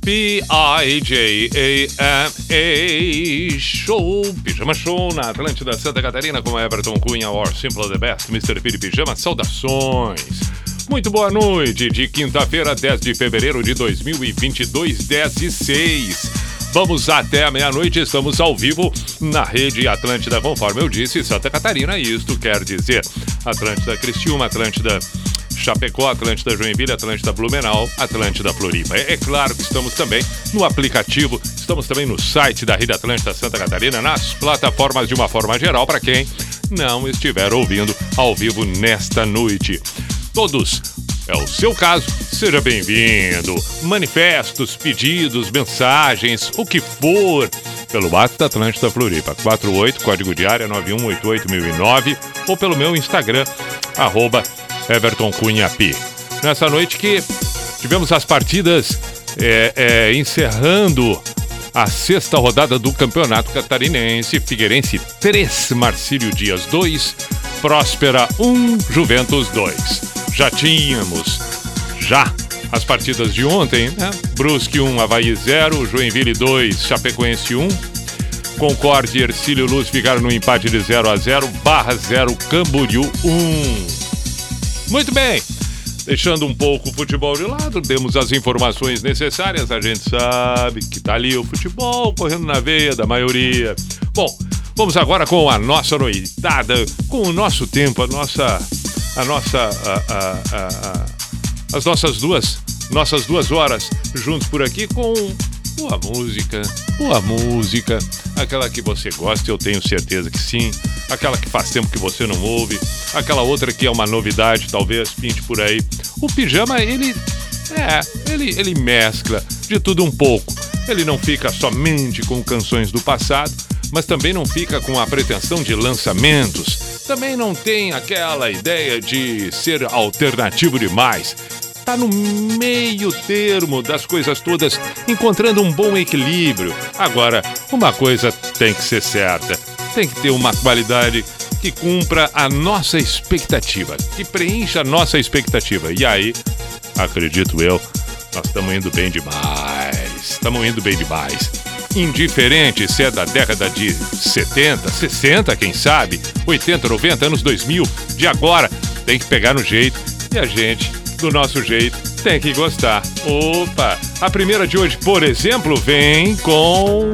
P-I-J-A-M-A Show, Pijama Show na Atlântida Santa Catarina com Everton Cunha, or Simple the Best, Mr. Piri Pijama, saudações. Muito boa noite, de quinta-feira, 10 de fevereiro de 2022, 10 e 6. Vamos até a meia-noite, estamos ao vivo na Rede Atlântida, conforme eu disse, Santa Catarina. Isto quer dizer Atlântida Cristiúma, Atlântida Chapecó, Atlântida Joinville, Atlântida Blumenau, Atlântida Floripa. É, é claro que estamos também no aplicativo, estamos também no site da Rede Atlântida Santa Catarina, nas plataformas de uma forma geral, para quem não estiver ouvindo ao vivo nesta noite. Todos é o seu caso, seja bem-vindo. Manifestos, pedidos, mensagens, o que for, pelo WhatsApp da Atlântida Floripa, 48, código de área 9188009, ou pelo meu Instagram, arroba Everton Cunha P. Nessa noite que tivemos as partidas é, é, encerrando a sexta rodada do Campeonato Catarinense, Figueirense 3, Marcílio Dias 2, Próspera 1, Juventus 2 já tínhamos já as partidas de ontem, né? Brusque 1, Havaí 0, Joinville 2, Chapecoense 1, Concorde e Ercílio Luz ficaram no empate de 0 a 0, Barra 0, Camboriú 1. Muito bem, deixando um pouco o futebol de lado, temos as informações necessárias, a gente sabe que tá ali o futebol correndo na veia da maioria. Bom, vamos agora com a nossa noitada, com o nosso tempo, a nossa a nossa a, a, a, as nossas duas nossas duas horas juntos por aqui com boa música, boa música, aquela que você gosta, eu tenho certeza que sim, aquela que faz tempo que você não ouve, aquela outra que é uma novidade, talvez pinte por aí. O pijama ele é, ele ele mescla de tudo um pouco. Ele não fica somente com canções do passado, mas também não fica com a pretensão de lançamentos também não tem aquela ideia de ser alternativo demais. Tá no meio termo das coisas todas, encontrando um bom equilíbrio. Agora, uma coisa tem que ser certa: tem que ter uma qualidade que cumpra a nossa expectativa, que preencha a nossa expectativa. E aí, acredito eu, nós estamos indo bem demais. Estamos indo bem demais indiferente se é da década de 70, 60, quem sabe, 80, 90, anos 2000, de agora, tem que pegar no jeito e a gente, do nosso jeito, tem que gostar. Opa! A primeira de hoje, por exemplo, vem com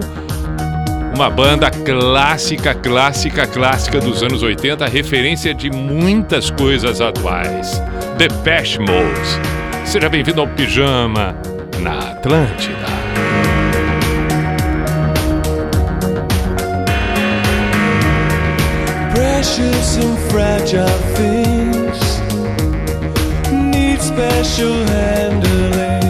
uma banda clássica, clássica, clássica dos anos 80, referência de muitas coisas atuais. The Pesh Mode. Seja bem-vindo ao Pijama na Atlântida. Precious and fragile things need special handling.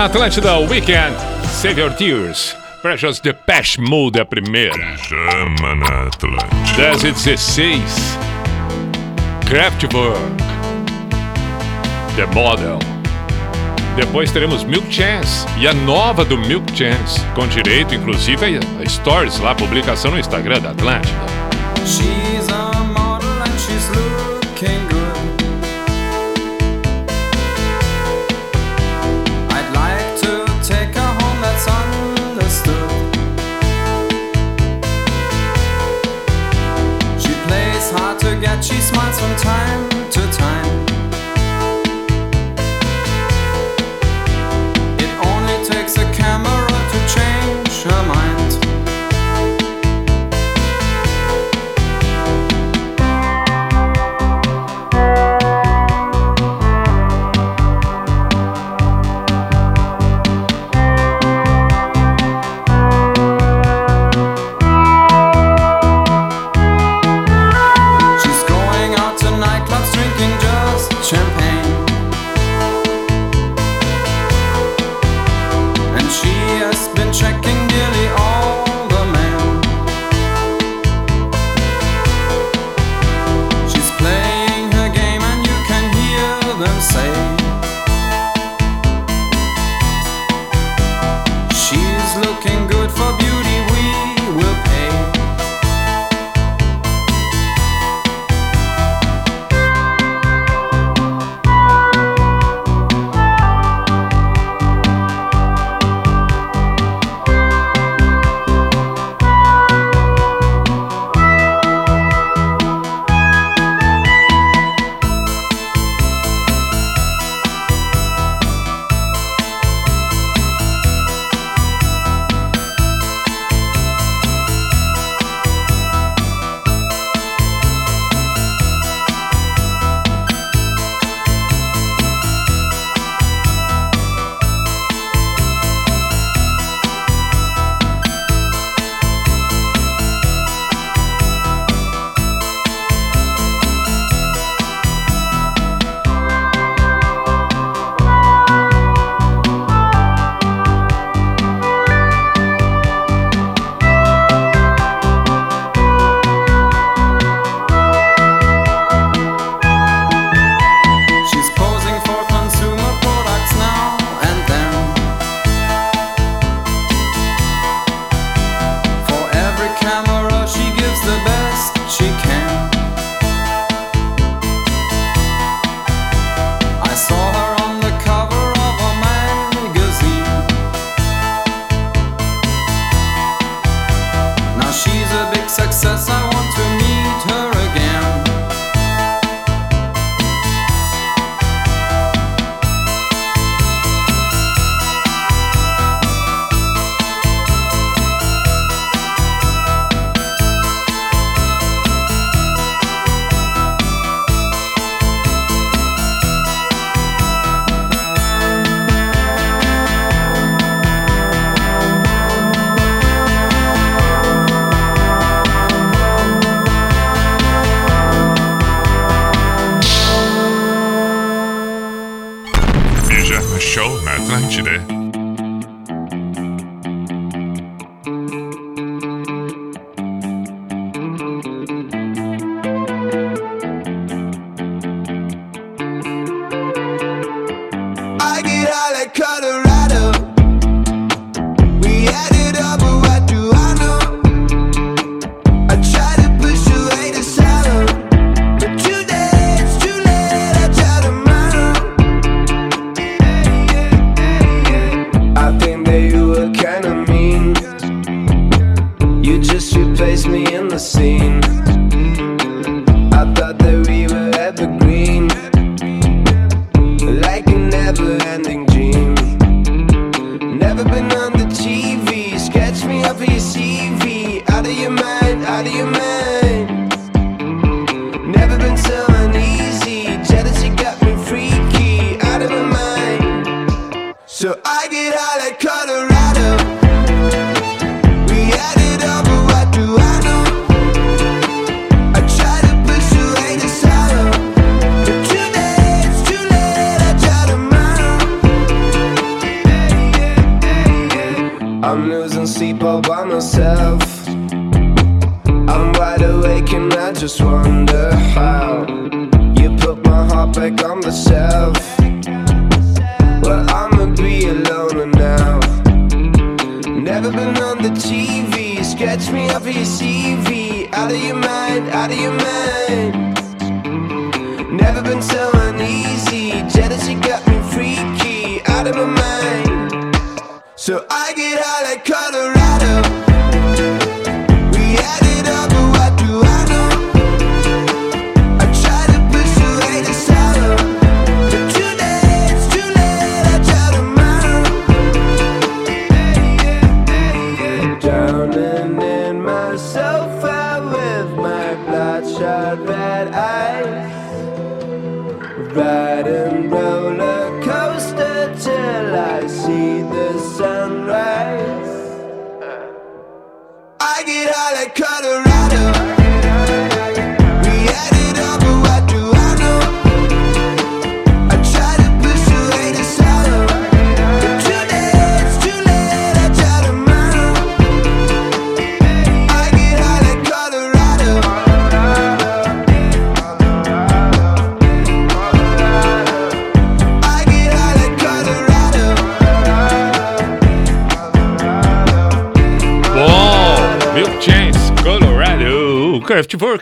na Atlântida, Weekend, Save Your Tears. Precious Depeche Mode a primeira. Chama na Atlântida. 10 e 16. Kraftwerk. The Model. Depois teremos Milk Chance e a nova do Milk Chance, com direito inclusive a stories lá, publicação no Instagram da Atlântida. She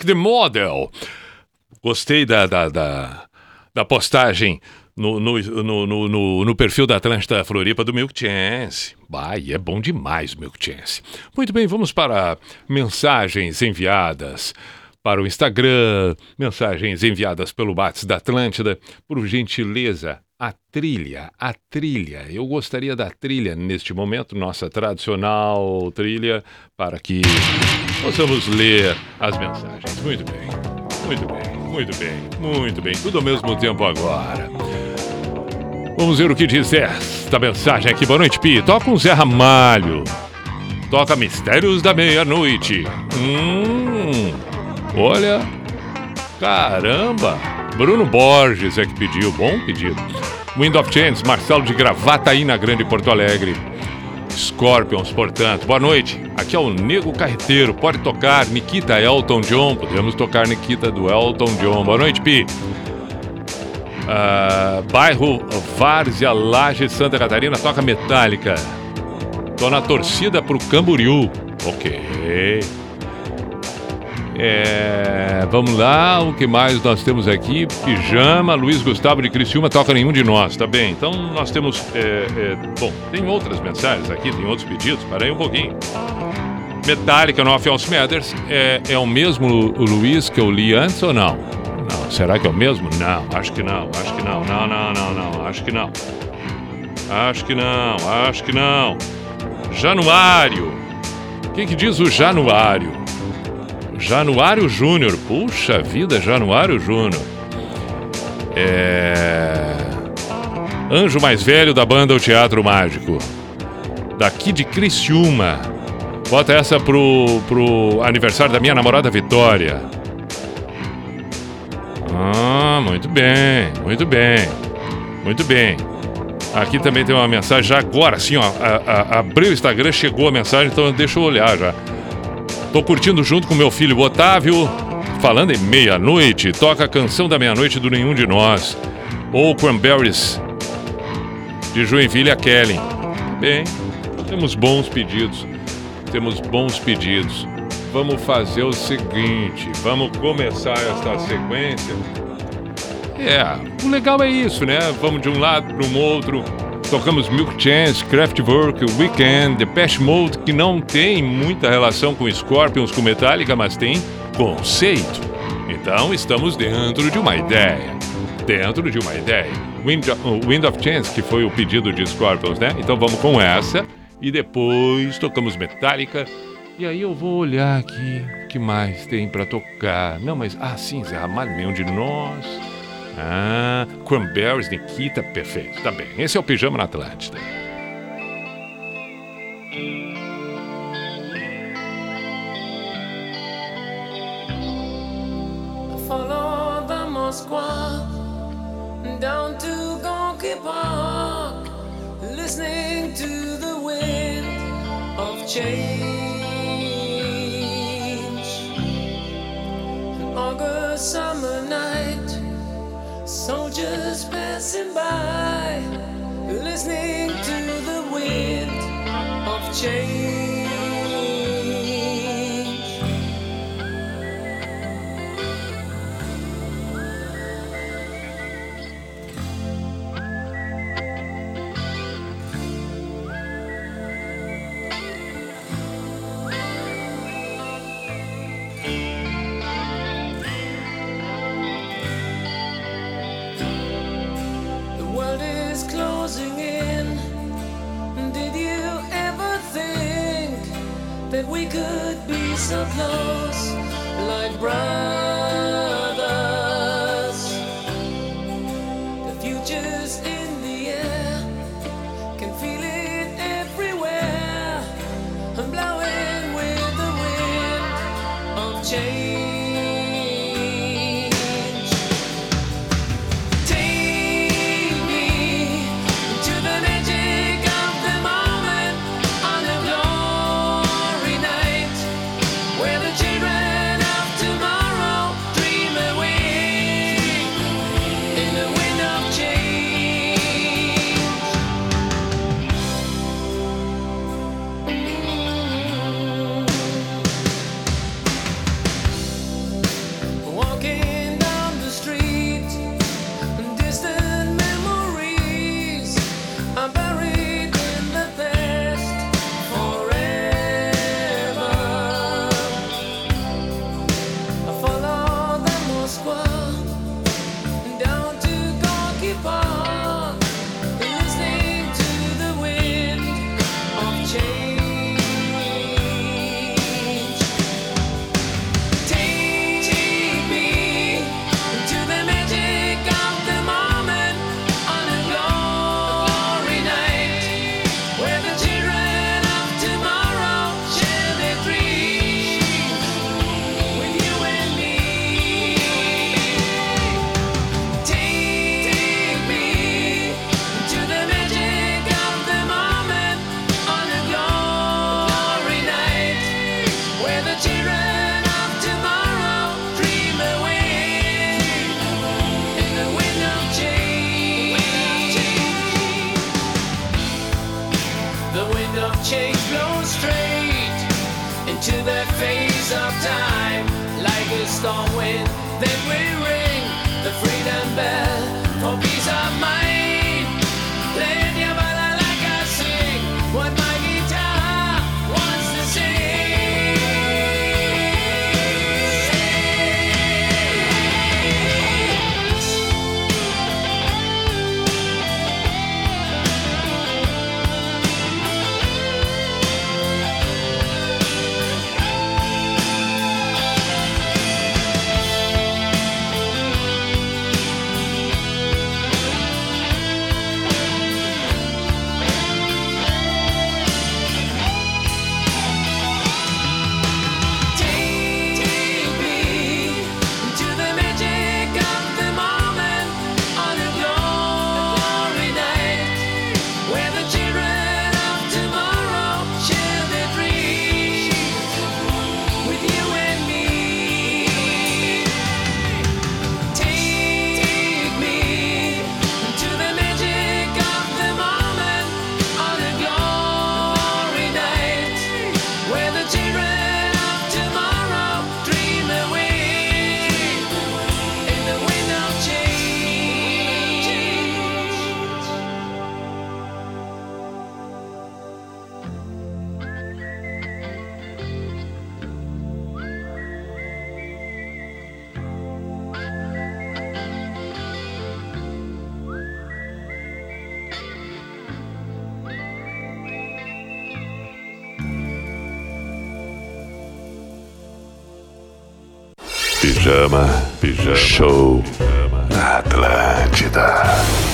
The Model. Gostei da, da, da, da postagem no, no, no, no, no- perfil da Atlântida Floripa do Milk Chance. Bah, é bom demais Milk Chance. Muito bem, vamos para mensagens enviadas para o Instagram, mensagens enviadas pelo Bates da Atlântida. Por gentileza, a trilha, a trilha. Eu gostaria da trilha neste momento, nossa tradicional trilha, para que possamos ler as mensagens. Muito bem, muito bem, muito bem, muito bem. Tudo ao mesmo tempo agora. Vamos ver o que diz esta mensagem aqui. Boa noite, Pi. Toca um Zé Ramalho. Toca Mistérios da Meia-Noite. Hum, olha. Caramba. Bruno Borges é que pediu. Bom pedido. Wind of Change, Marcelo de Gravataí na Grande Porto Alegre. Scorpions, portanto. Boa noite. Aqui é o Nego Carreteiro. Pode tocar Nikita Elton John. Podemos tocar Nikita do Elton John. Boa noite, Pi. Ah, bairro Várzea, Laje, Santa Catarina, toca Metallica. Tô na torcida pro Camboriú. Ok. É, vamos lá, o que mais nós temos aqui? Pijama, Luiz Gustavo de Criciúma, toca nenhum de nós, tá bem? Então nós temos. é, é, bom, tem outras mensagens aqui, tem outros pedidos, para aí um pouquinho. Metallica no Alphonse Mathers é, é o mesmo Lu- Luiz que eu li antes ou não? Não, será que é o mesmo? Não, acho que não, acho que não, não, não, não, não, acho que não. Acho que não, acho que não. Januário. O que, que diz o Januário? Januário Júnior. Puxa vida, Januário Júnior. É. Anjo mais velho da banda O Teatro Mágico. Daqui de Criciúma. Bota essa pro, pro aniversário da minha namorada Vitória. Ah, muito bem, muito bem, muito bem. Aqui também tem uma mensagem já agora, assim, ó. A, a, abriu o Instagram, chegou a mensagem, então deixa eu olhar já. Tô curtindo junto com meu filho Otávio, falando em meia-noite. Toca a canção da meia-noite do Nenhum de Nós. Ou Cranberries, de Joinville a Kelly. Bem, temos bons pedidos. Temos bons pedidos. Vamos fazer o seguinte: vamos começar esta sequência. É, o legal é isso, né? Vamos de um lado para o outro. Tocamos Milk Chance, Kraftwerk, Weekend, Depeche Mode, que não tem muita relação com Scorpions, com Metallica, mas tem conceito. Então estamos dentro de uma ideia. Dentro de uma ideia. Wind, Wind of Chance, que foi o pedido de Scorpions, né? Então vamos com essa. E depois tocamos Metallica. E aí eu vou olhar aqui o que mais tem para tocar. Não, mas. Ah, sim, Zé Ramalho, nenhum de nós. Ah, Cranberries, Nikita, perfeito. Tá bem. Esse é o Pijama na Atlântida. Follow the Moskwa down to Gonky Park, listening to the wind of change. An August summer night, soldiers passing by, listening to the wind of change. Pijama, pijama, show. Na Atlântida.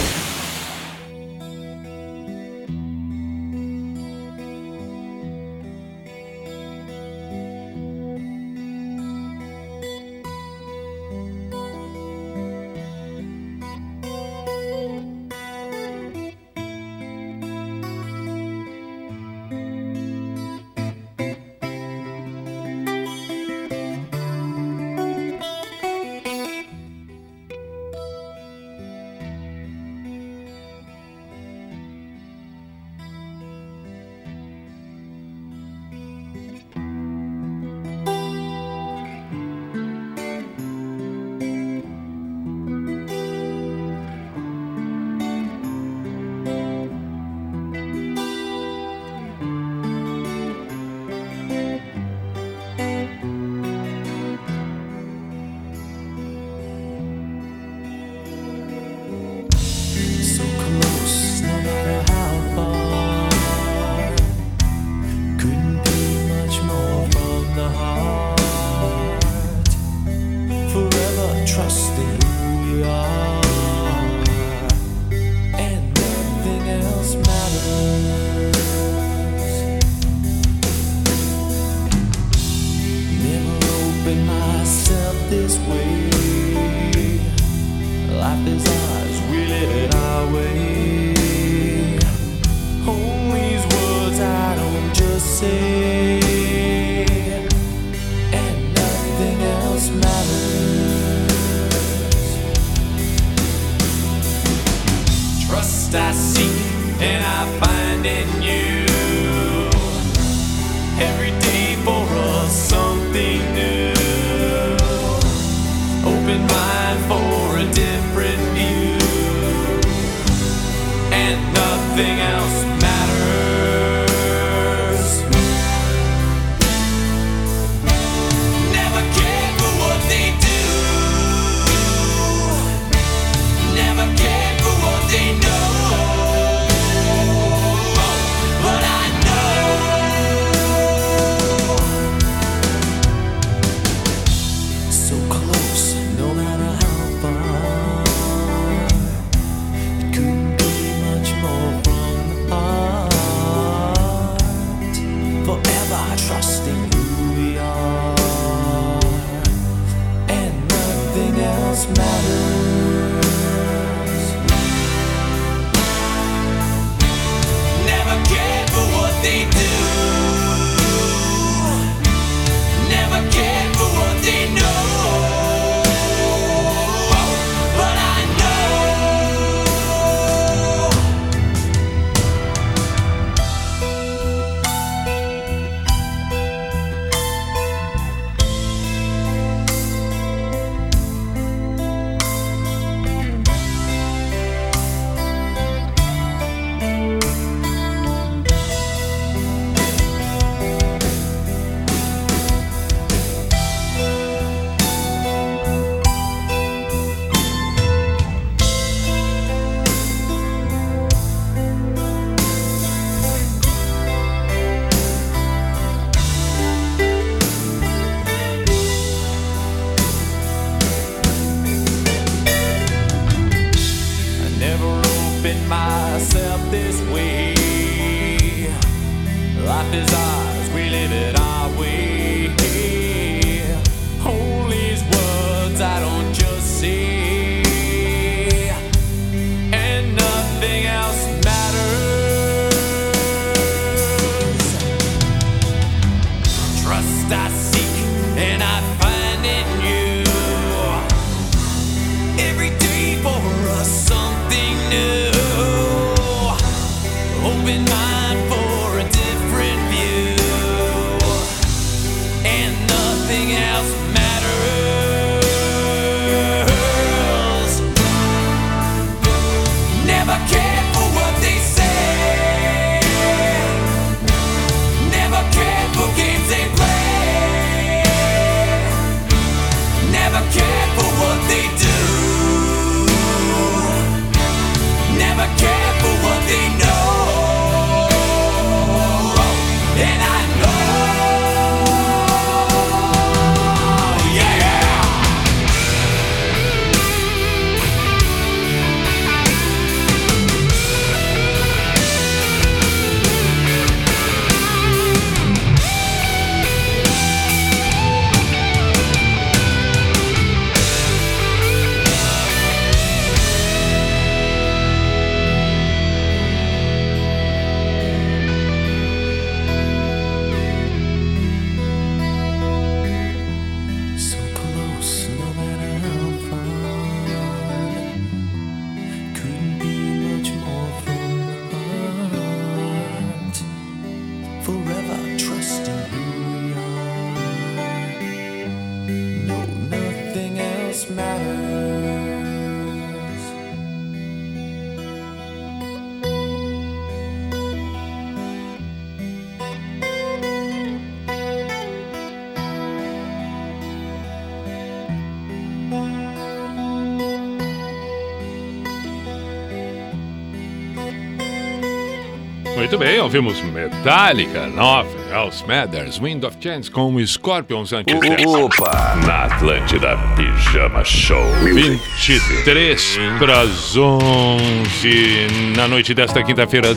ouvimos Metallica, 9, Else Matters, Wind of Chance com Scorpions antes Opa! Na Atlântida Pijama Show. 23 para as 11 na noite desta quinta-feira.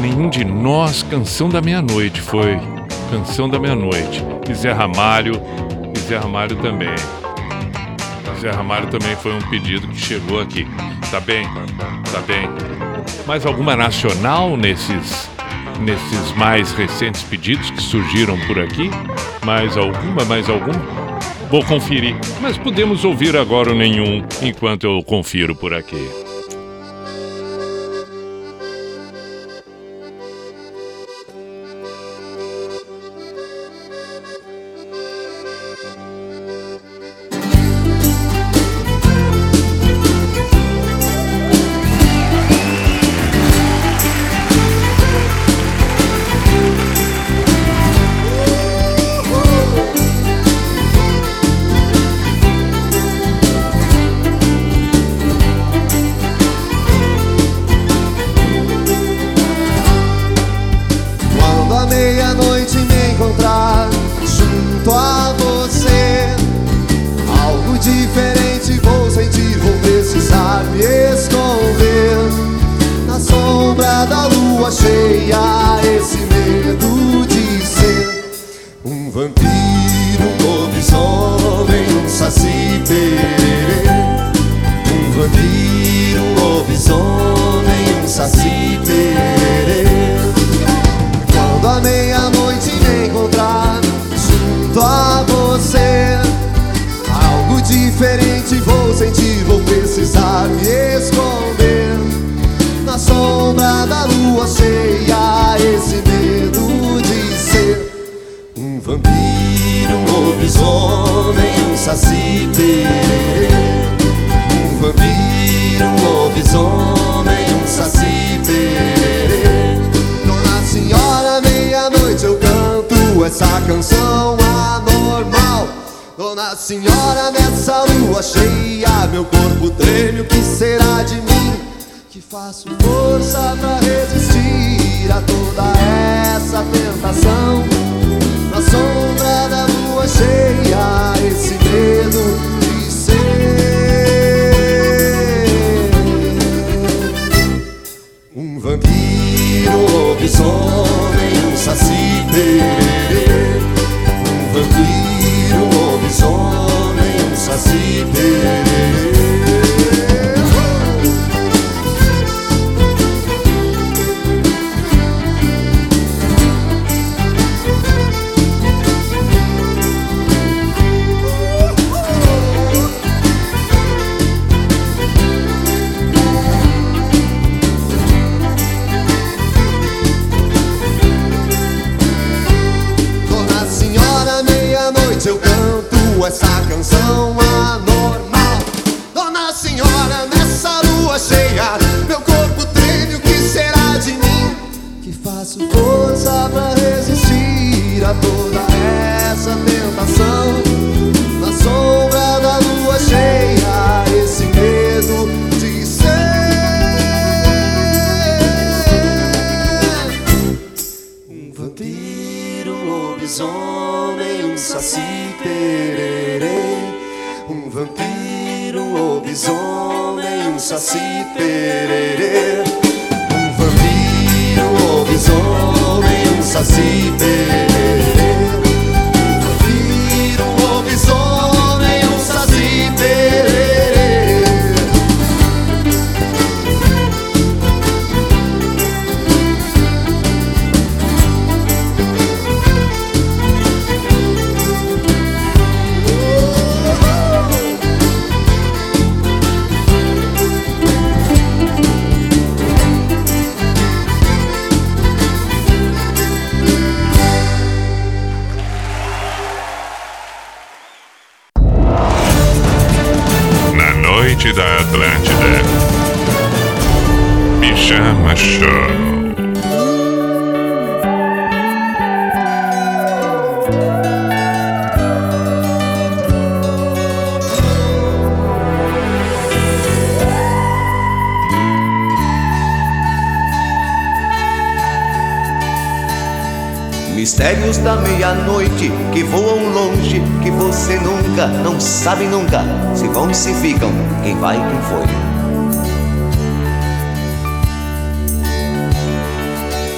Nenhum de nós, Canção da Meia-Noite foi. Canção da Meia-Noite. E Zé Ramalho, e Zé Ramalho também. Zé Ramalho também foi um pedido que chegou aqui. Tá bem? Tá bem? Mais alguma nacional nesses nesses mais recentes pedidos que surgiram por aqui? Mais alguma, mais alguma? Vou conferir, mas podemos ouvir agora nenhum enquanto eu confiro por aqui.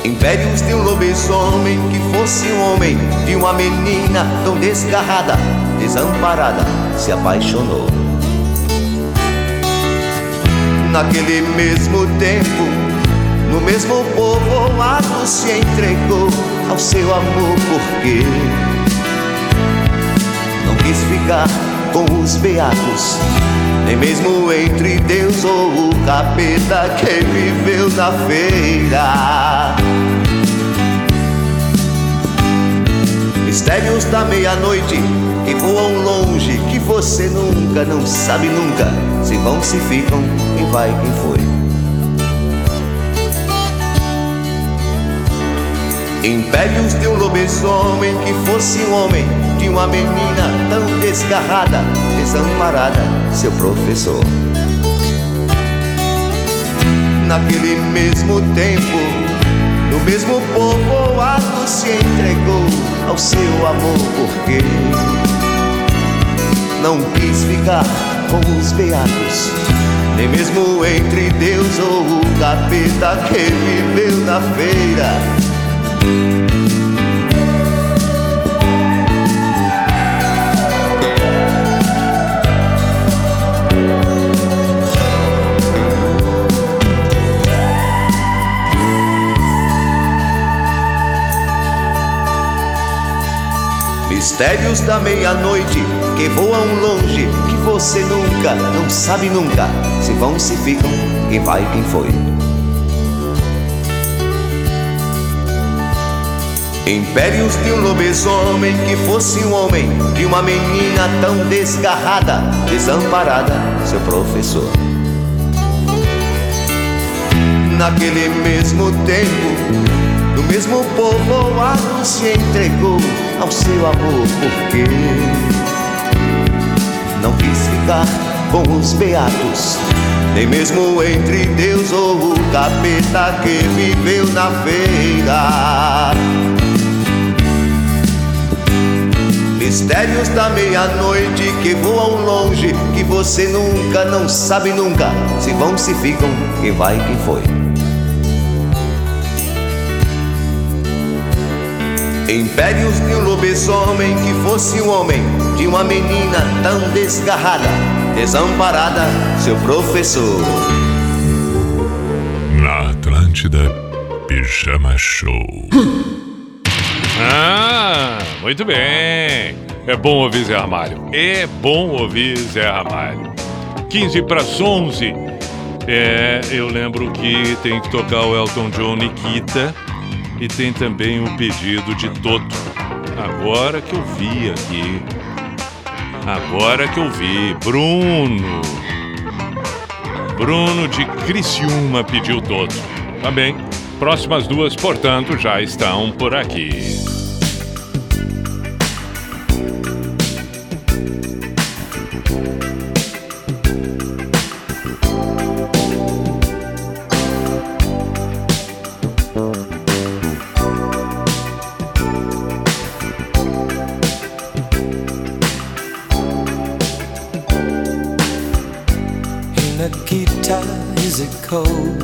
Impérios de um lobisomem que fosse um homem, de uma menina tão desgarrada, desamparada, se apaixonou. Naquele mesmo tempo, no mesmo povoado se entregou ao seu amor porque não quis ficar com os beatos, nem mesmo entre Deus ou o capeta que viveu na feira. Mistérios da meia-noite que voam longe, que você nunca, não sabe nunca, se vão, se ficam, quem vai, quem foi. Impérios de um lobisomem que fosse um homem de uma menina tão desgarrada, desamparada, seu professor. Naquele mesmo tempo, no mesmo povoado se entregou ao seu amor porque não quis ficar com os beatos, nem mesmo entre Deus ou o capeta que viveu na feira. Mistérios da meia-noite que voam longe, que você nunca, não sabe nunca, se vão, se ficam, quem vai, quem foi. Impérios de um lobisomem que fosse um homem, de uma menina tão desgarrada, desamparada, seu professor. Naquele mesmo tempo, no mesmo povoado se entregou ao seu amor, porque não quis ficar com os beatos, nem mesmo entre Deus ou o capeta que viveu na feira. Mistérios da meia-noite que voam longe, que você nunca, não sabe nunca, se vão, se ficam, quem vai, quem foi. Impérios de um lobisomem que fosse um homem, de uma menina tão desgarrada, desamparada, seu professor. Na Atlântida, Pijama Show. Ah, muito bem. É bom ouvir Zé Ramalho. É bom ouvir Zé Ramalho. 15 para as 11. É, eu lembro que tem que tocar o Elton John Nikita e tem também o pedido de Toto. Agora que eu vi aqui. Agora que eu vi. Bruno. Bruno de Criciúma pediu Toto. Tá bem. Próximas duas, portanto, já estão por aqui. Cold?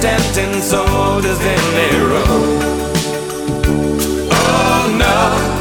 tempting soldiers in their row. Oh no.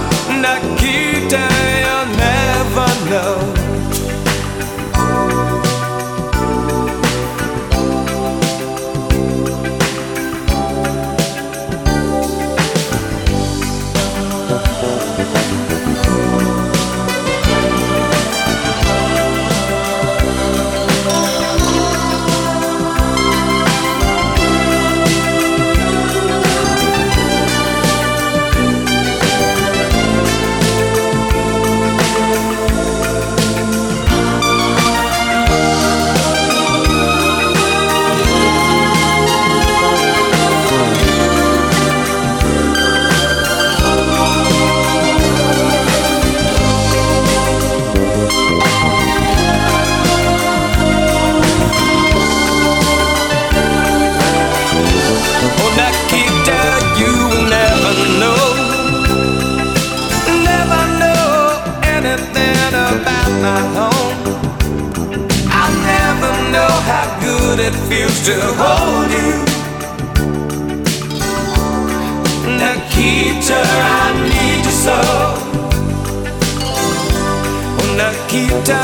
That feels to hold you. Nikita, I need you so. Nikita,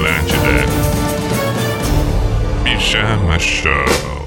Atlântida. Pijama Show.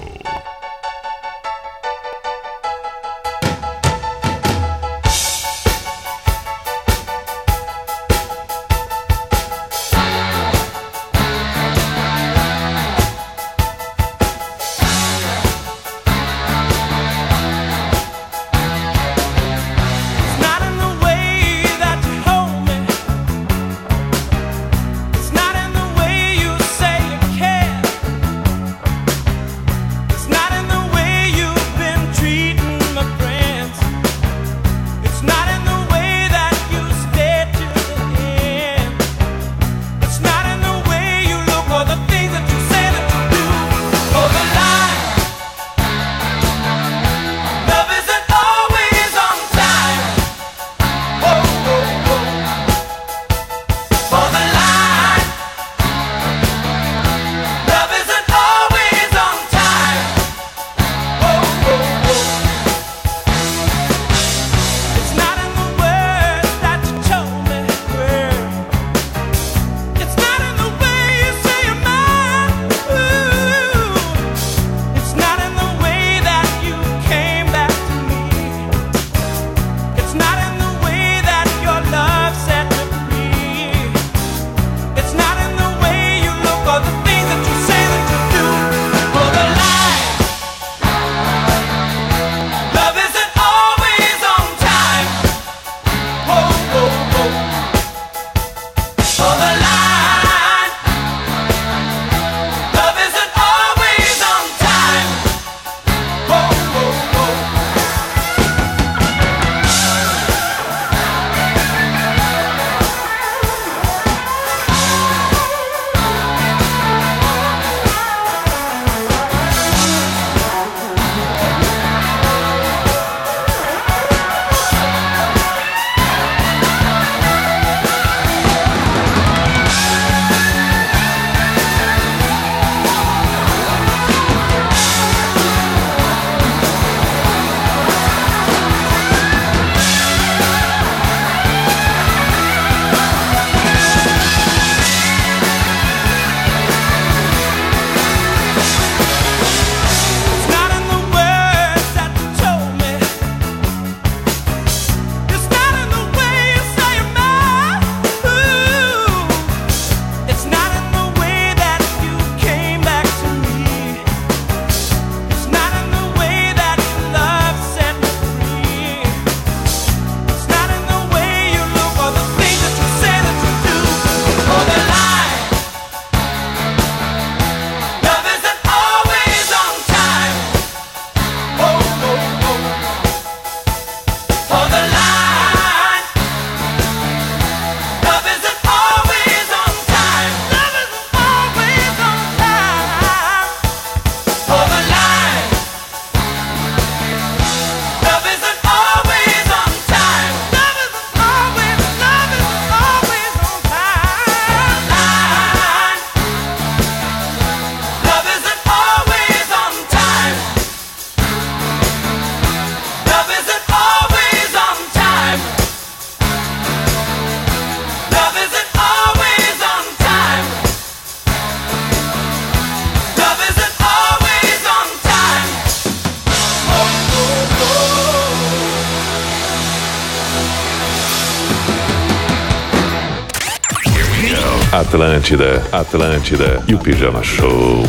Atlântida, Atlântida e o Pijama Show.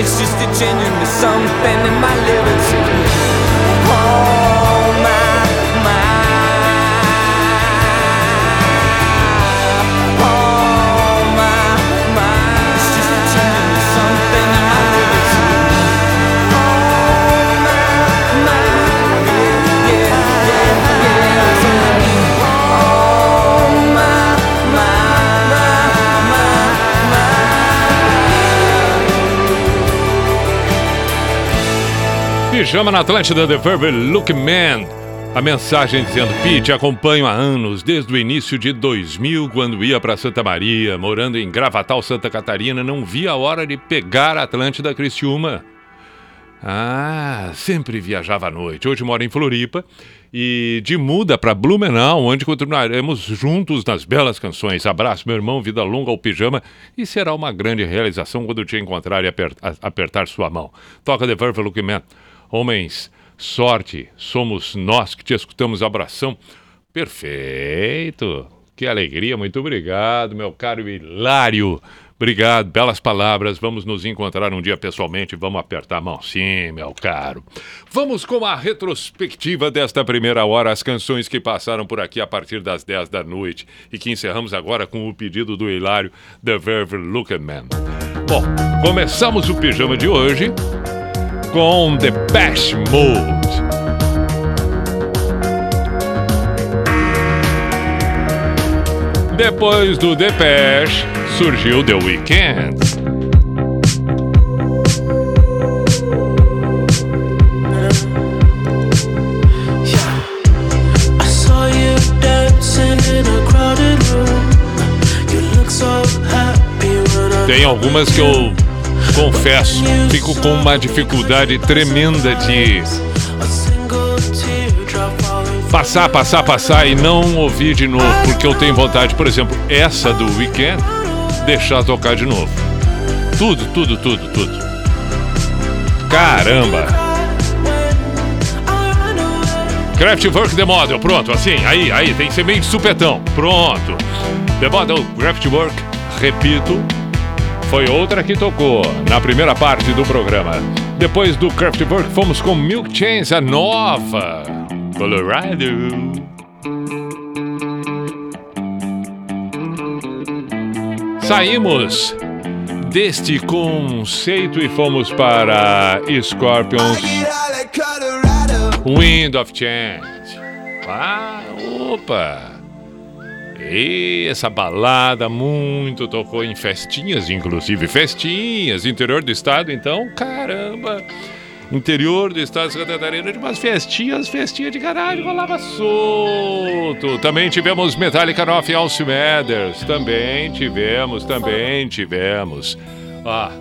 It's just a genuine something in my lyrics. Chama na Atlântida, The Verve Look Man. A mensagem dizendo: Pete, acompanho há anos, desde o início de 2000, quando ia para Santa Maria, morando em Gravatal, Santa Catarina, não via a hora de pegar a Atlântida Criciúma. Ah, sempre viajava à noite. Hoje moro em Floripa e de muda para Blumenau, onde continuaremos juntos nas belas canções. Abraço, meu irmão, vida longa ao pijama e será uma grande realização quando te encontrar e apertar, apertar sua mão. Toca The Verve Look Man. Homens, sorte, somos nós que te escutamos. Abração. Perfeito. Que alegria, muito obrigado, meu caro Hilário. Obrigado, belas palavras. Vamos nos encontrar um dia pessoalmente. Vamos apertar a mão, sim, meu caro. Vamos com a retrospectiva desta primeira hora, as canções que passaram por aqui a partir das 10 da noite e que encerramos agora com o pedido do Hilário, The Verve Look Man. Bom, começamos o pijama de hoje com The Bash Mode. Depois do Depeche, surgiu The Weeknd. Tem algumas que eu confesso, fico com uma dificuldade tremenda de passar, passar, passar e não ouvir de novo, porque eu tenho vontade, por exemplo, essa do Weekend, deixar tocar de novo. Tudo, tudo, tudo, tudo. Caramba! Kraftwerk The Model, pronto, assim, aí, aí, tem que ser meio de supetão. Pronto. The Model Kraftwerk, repito, foi outra que tocou na primeira parte do programa. Depois do Kraftwerk, fomos com Milk Chains, a nova. Colorado. Saímos deste conceito e fomos para Scorpions Wind of Change. Ah, opa! E essa balada muito tocou em festinhas, inclusive festinhas, interior do estado, então, caramba! Interior do estado de Santa Catarina, de umas festinhas, festinha de garagem, rolava solto. Também tivemos Metallica Alce Matters, também tivemos, também tivemos. Ah,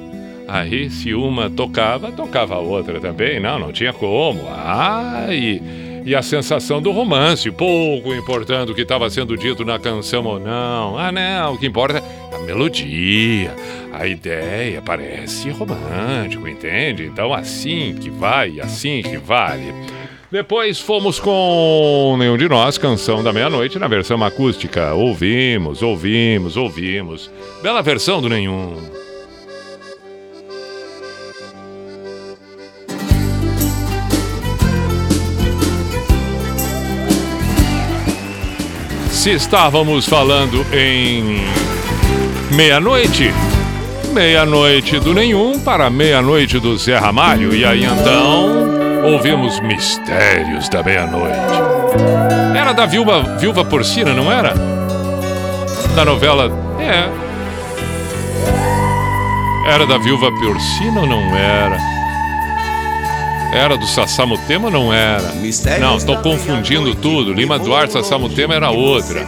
aí se uma tocava, tocava a outra também, não, não tinha como. Ah, e, e a sensação do romance, pouco importando o que estava sendo dito na canção ou não. Ah, não, o que importa é a melodia, a ideia, parece romântico, entende? Então assim que vai, assim que vale. Depois fomos com Nenhum de Nós, Canção da Meia-Noite, na versão acústica. Ouvimos, ouvimos, ouvimos. Bela versão do Nenhum. Se estávamos falando em meia-noite, meia-noite do nenhum para meia-noite do Zé Ramalho, e aí então ouvimos Mistérios da Meia-Noite. Era da viúva, viúva Porcina, não era? Da novela. É. Era da viúva Porcina ou não era? Era do Sassamutema ou não era? Não, estou confundindo tudo. Lima Duarte Sassamutema era outra.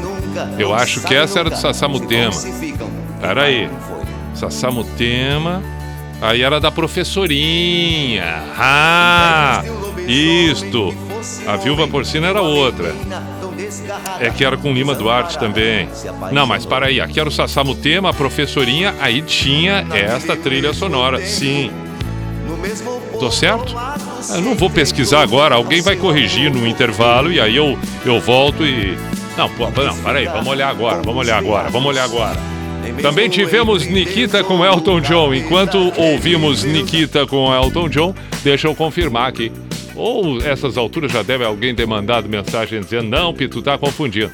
Eu acho que essa era do Sassamutema. Pera aí. Sassamutema. Aí era da professorinha. Ah! Isto. A viúva porcina era outra. É que era com Lima Duarte também. Não, mas para aí. Aqui era o Sassamutema, a professorinha. Aí tinha esta trilha sonora. Sim. Tô certo? Eu não vou pesquisar agora. Alguém vai corrigir no intervalo e aí eu, eu volto e. Não, não, peraí. Vamos olhar agora. Vamos olhar agora. Vamos olhar agora. Também tivemos Nikita com Elton John. Enquanto ouvimos Nikita com Elton John, deixa eu confirmar aqui. Ou essas alturas já deve alguém ter mandado mensagem dizendo: Não, Pito, tá confundindo.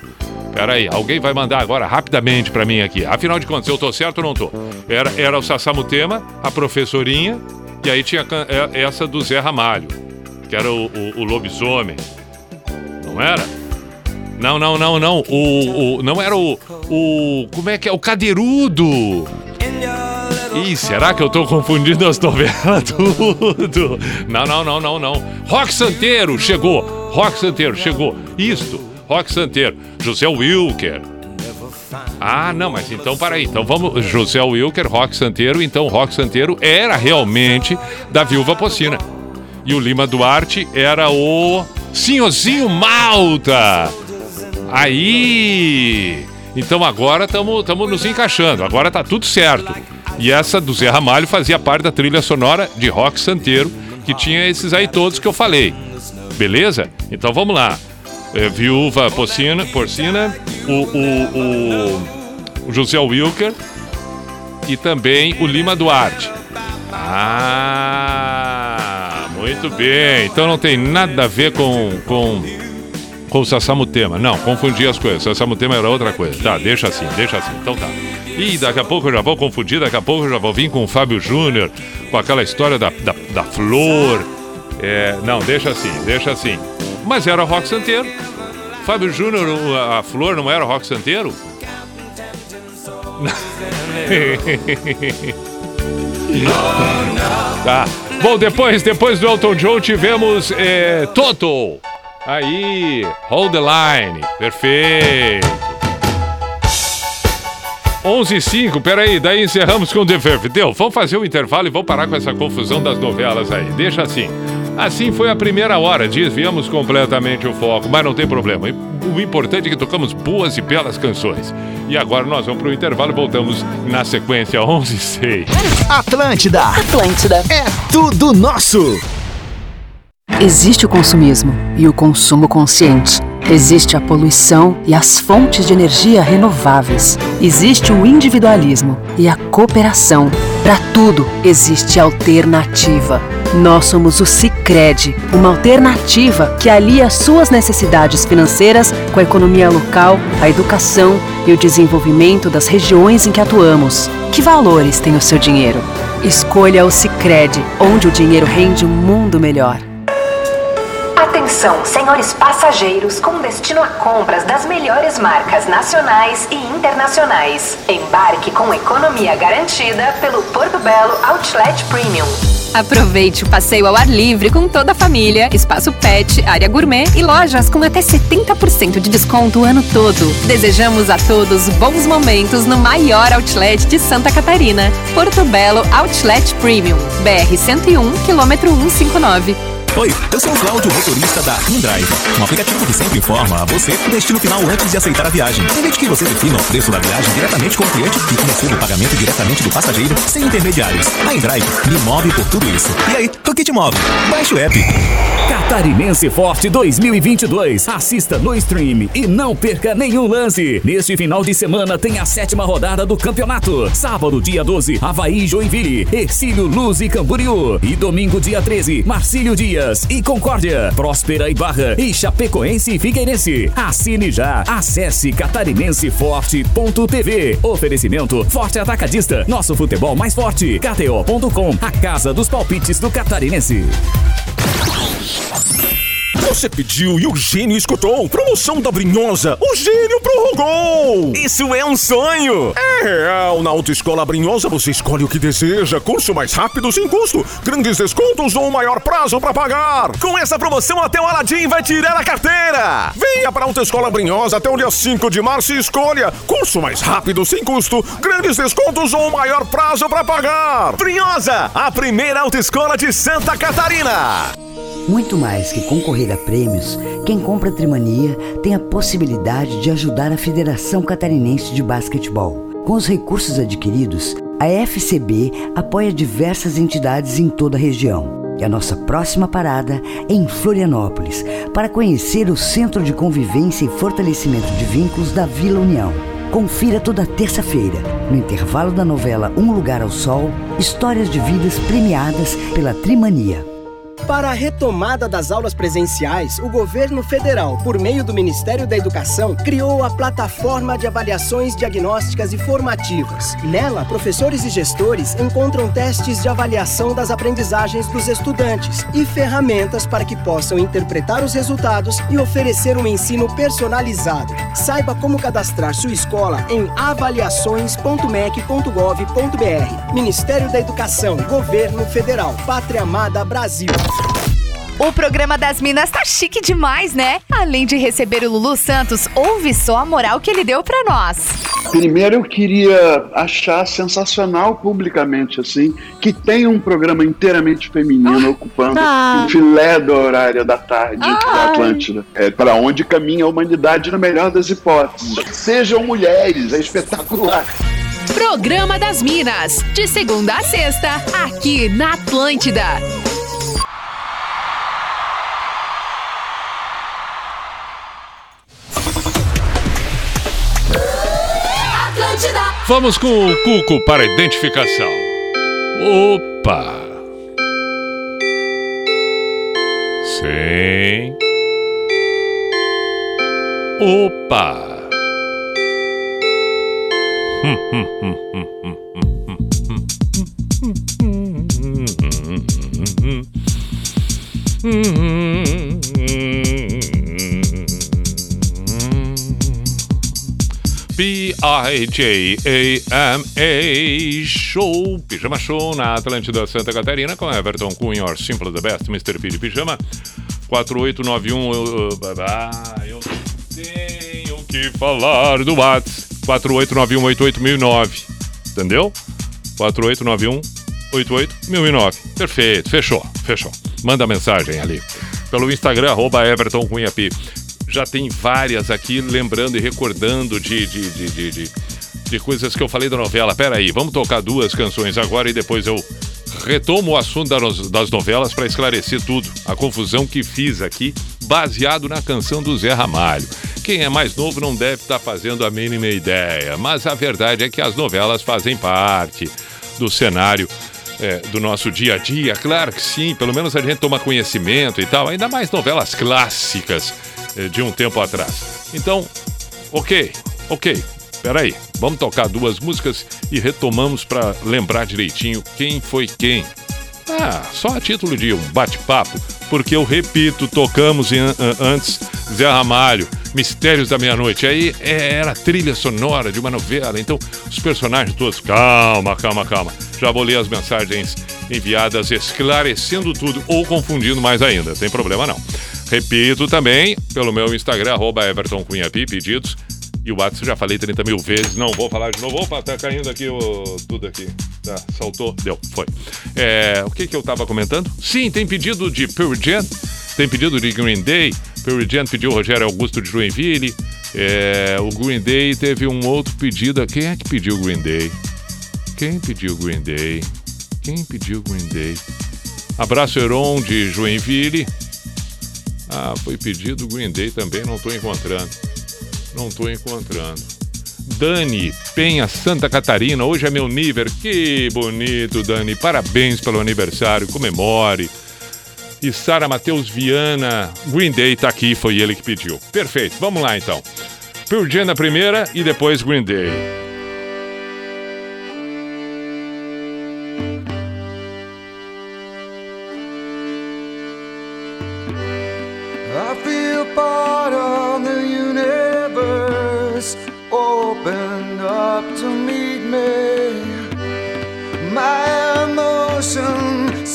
Peraí, alguém vai mandar agora rapidamente pra mim aqui. Afinal de contas, eu tô certo ou não tô? Era, era o Sassamutema, a professorinha, e aí tinha é- essa do Zé Ramalho, que era o, o- o lobisomem. Não era? Não, não, não, não. O, o- não era o, o. Como é que é? O cadeirudo! Ih, será que eu tô confundindo as novelas tudo? Não, não, não, não, não. Rock Santeiro chegou. Rock Santeiro chegou. Isto, Rock Santeiro. José Wilker. Ah, não, mas então para aí. Então vamos. José Wilker, Rock Santeiro. Então Rock Santeiro era realmente da Viúva Pocina. E o Lima Duarte era o Senhorzinho Malta. Aí. Então agora estamos nos encaixando, agora tá tudo certo. E essa do Zé Ramalho fazia parte da trilha sonora de Rock Santeiro, que tinha esses aí todos que eu falei. Beleza? Então vamos lá. É, Viúva Porcina, Porcina o, o, o, José Wilker e também o Lima Duarte. Ah, muito bem. Então não tem nada a ver com, com, com o Sassamutema. Não, confundi as coisas. Sassamutema era outra coisa. Tá, deixa assim, deixa assim. Então tá. E daqui a pouco eu já vou confundir, daqui a pouco eu já vou vir com o Fábio Júnior, com aquela história da, da, da flor. É, não, deixa assim, deixa assim. Mas era rock santeiro. Fábio Júnior, a flor não era rock santeiro? tá. Bom, depois, depois do Elton John tivemos é, Toto. Aí, Hold the Line. Perfeito. 11 e 5, peraí, daí encerramos com The Verve. Deu, vamos fazer o um intervalo e vamos parar com essa confusão das novelas aí. Deixa assim. Assim foi a primeira hora, desviamos completamente o foco, mas não tem problema. O importante é que tocamos boas e belas canções. E agora nós vamos para o intervalo e voltamos na sequência 11 e 6. Atlântida. Atlântida. É tudo nosso. Existe o consumismo e o consumo consciente. Existe a poluição e as fontes de energia renováveis. Existe o individualismo e a cooperação. Para tudo existe alternativa. Nós somos o Sicredi, uma alternativa que alia suas necessidades financeiras com a economia local, a educação e o desenvolvimento das regiões em que atuamos. Que valores tem o seu dinheiro? Escolha o Sicredi, onde o dinheiro rende um mundo melhor. Atenção, senhores passageiros com destino a compras das melhores marcas nacionais e internacionais. Embarque com economia garantida pelo Porto Belo Outlet Premium. Aproveite o passeio ao ar livre com toda a família, espaço pet, área gourmet e lojas com até 70% de desconto o ano todo. Desejamos a todos bons momentos no maior outlet de Santa Catarina, Porto Belo Outlet Premium, BR 101, quilômetro 159. Oi, eu sou o Cláudio, motorista da InDrive, um aplicativo que sempre informa a você o destino final antes de aceitar a viagem. De que você defina o preço da viagem diretamente com o cliente e receba o pagamento diretamente do passageiro, sem intermediários. A InDrive me move por tudo isso. E aí, o que te move? Baixe o app. Catarinense Forte 2022. Assista no stream e não perca nenhum lance. Neste final de semana tem a sétima rodada do campeonato. Sábado, dia 12, Havaí Joinville, Ercílio Luz e Camboriú. E domingo, dia 13, Marcílio Dias e Concórdia, Próspera e Barra e Chapecoense e Figueirense. Assine já. Acesse catarinenseforte.tv. Oferecimento Forte Atacadista. Nosso futebol mais forte. KTO.com. A casa dos palpites do catarinense. Você pediu e o gênio escutou. Promoção da Brinhosa. O gênio prorrogou. Isso é um sonho. É real. Na Autoescola Brinhosa você escolhe o que deseja. Curso mais rápido sem custo. Grandes descontos ou maior prazo para pagar. Com essa promoção até o Aladim vai tirar a carteira. Venha para a Autoescola Brinhosa até o dia 5 de março e escolha. Curso mais rápido sem custo. Grandes descontos ou maior prazo para pagar. Brinhosa, a primeira autoescola de Santa Catarina. Muito mais que concorrer a prêmios, quem compra Trimania tem a possibilidade de ajudar a Federação Catarinense de Basquetebol. Com os recursos adquiridos, a FCB apoia diversas entidades em toda a região. E a nossa próxima parada é em Florianópolis, para conhecer o Centro de Convivência e Fortalecimento de Vínculos da Vila União. Confira toda terça-feira, no intervalo da novela Um Lugar ao Sol, histórias de vidas premiadas pela Trimania. Para a retomada das aulas presenciais, o governo federal, por meio do Ministério da Educação, criou a plataforma de avaliações diagnósticas e formativas. Nela, professores e gestores encontram testes de avaliação das aprendizagens dos estudantes e ferramentas para que possam interpretar os resultados e oferecer um ensino personalizado. Saiba como cadastrar sua escola em avaliações.mec.gov.br. Ministério da Educação, Governo Federal, Pátria Amada Brasil. O programa das Minas tá chique demais, né? Além de receber o Lulu Santos, ouve só a moral que ele deu pra nós. Primeiro eu queria achar sensacional publicamente assim que tem um programa inteiramente feminino ocupando Ah. o filé do horário da tarde da. Atlântida. É para onde caminha a humanidade na melhor das hipóteses. Sejam mulheres, é espetacular. Programa das Minas, de segunda a sexta, aqui na Atlântida. Vamos com o Cuco para identificação. Opa! Sim. Opa! Hum, hum, hum, hum, hum, hum, hum. P-I-J-A-M-A Show, Pijama Show na Atlântida Santa Catarina com Everton Cunha, or Simple the Best, Mr. P de Pijama. 4891 eu, eu- ah, eu tenho que falar do Whats. 4891881009 entendeu? 4891881009 perfeito, fechou, fechou. Manda mensagem ali. Pelo Instagram, arroba Everton Cunha P já tem várias aqui, lembrando e recordando de, de, de, de, de- coisas que eu falei da novela. Pera aí, vamos tocar duas canções agora e depois eu retomo o assunto das novelas para esclarecer tudo. A confusão que fiz aqui, baseado na canção do Zé Ramalho. Quem é mais novo não deve estar fazendo a mínima ideia, mas a verdade é que as novelas fazem parte do cenário é, do nosso dia a dia, claro que sim, pelo menos a gente toma conhecimento e tal, ainda mais novelas clássicas de um tempo atrás. Então, ok, ok, peraí, vamos tocar duas músicas e retomamos para lembrar direitinho quem foi quem. Ah, só a título de um bate-papo, porque eu repito, tocamos an- antes Zé Ramalho, Mistérios da Meia-Noite. Aí é, era trilha sonora de uma novela, então os personagens todos. Calma, calma, calma. Já vou ler as mensagens enviadas esclarecendo tudo ou confundindo mais ainda, tem problema não. Repito também pelo meu Instagram, arroba pedidos. E o WhatsApp já falei 30 mil vezes, não vou falar de novo. Opa, tá caindo aqui o, tudo aqui. Tá, saltou, deu, foi. É, o que que eu tava comentando? Sim, tem pedido de Pearl Jam, tem pedido de Green Day. Pearl Jam pediu Rogério Augusto de Joinville. É, o Green Day teve um outro pedido. Quem é que pediu Green Day? Quem pediu Green Day? Quem pediu Green Day? Abraço Heron de Joinville. Ah, foi pedido o Green Day também, não tô encontrando. Não tô encontrando. Dani Penha Santa Catarina, hoje é meu nível. Que bonito, Dani. Parabéns pelo aniversário, comemore. E Sara Matheus Viana, Green Day tá aqui, foi ele que pediu. Perfeito, vamos lá então. Pearl Jam na primeira e depois Green Day.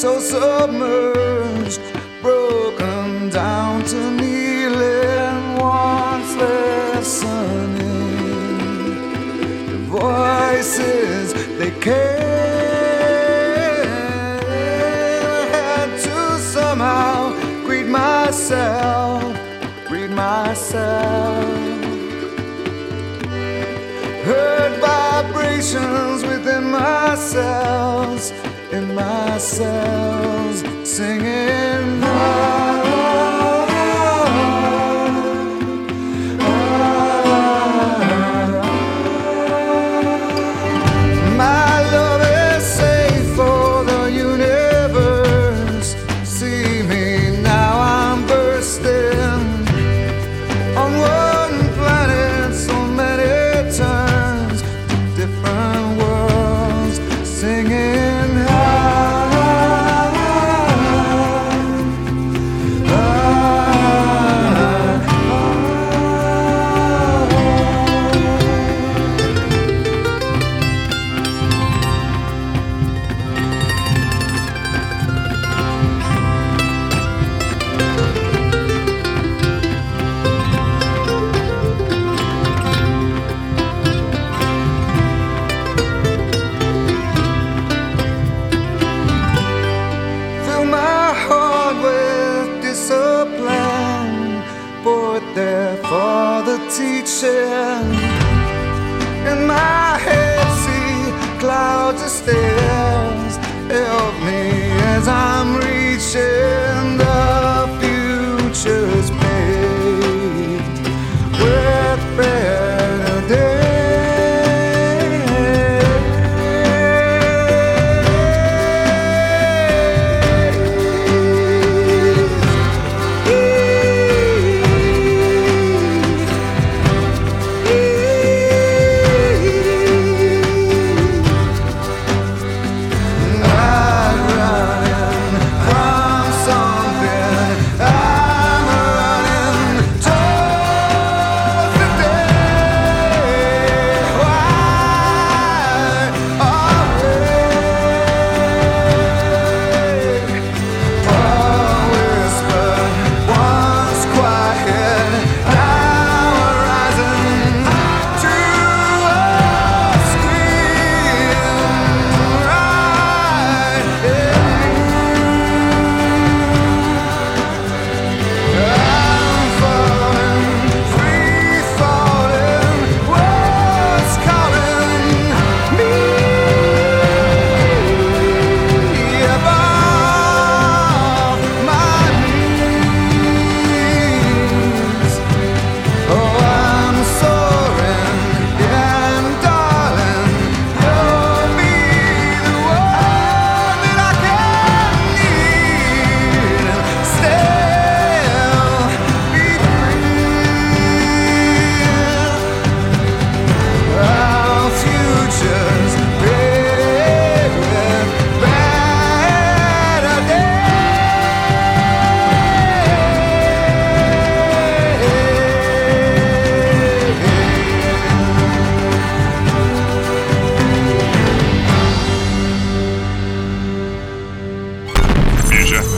So submerged, broken down to kneeling, once listening. The voices they came. I had to somehow greet myself, greet myself. Heard vibrations within my myself singing.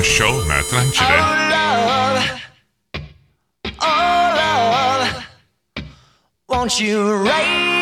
show, Matt Lancere. Oh, love. Oh, love. Won't you write?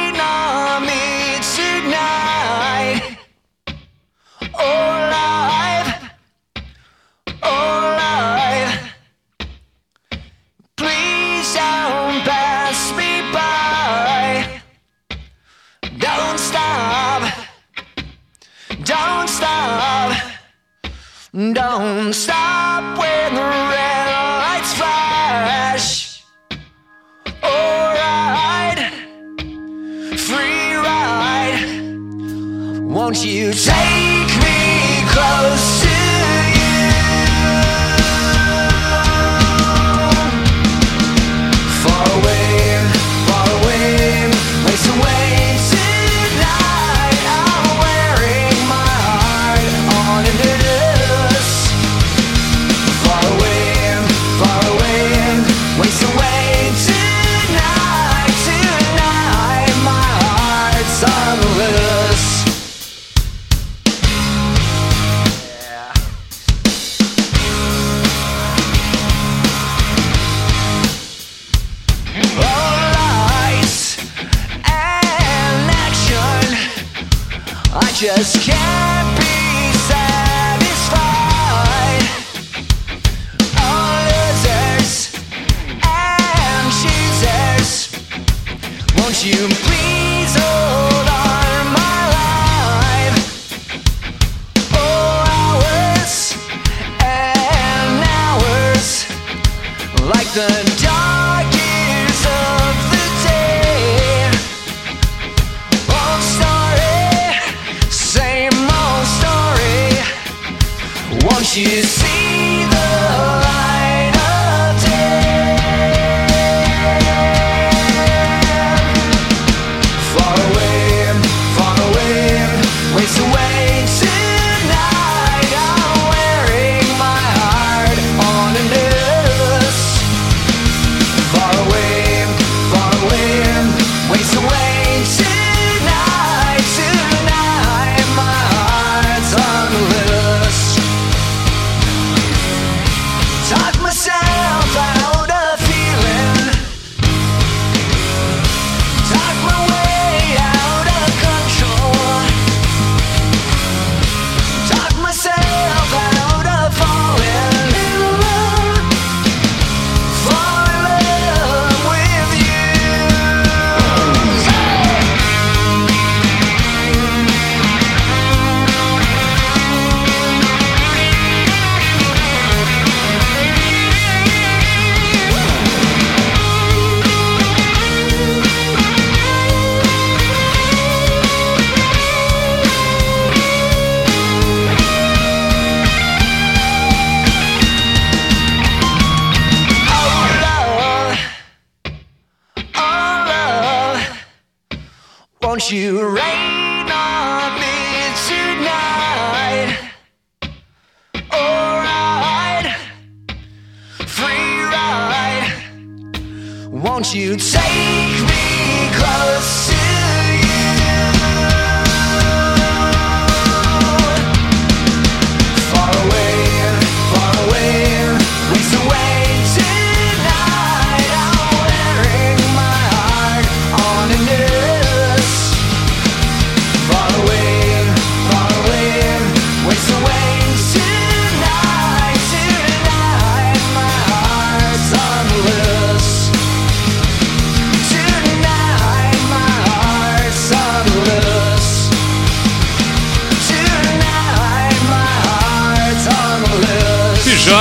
Won't you take me close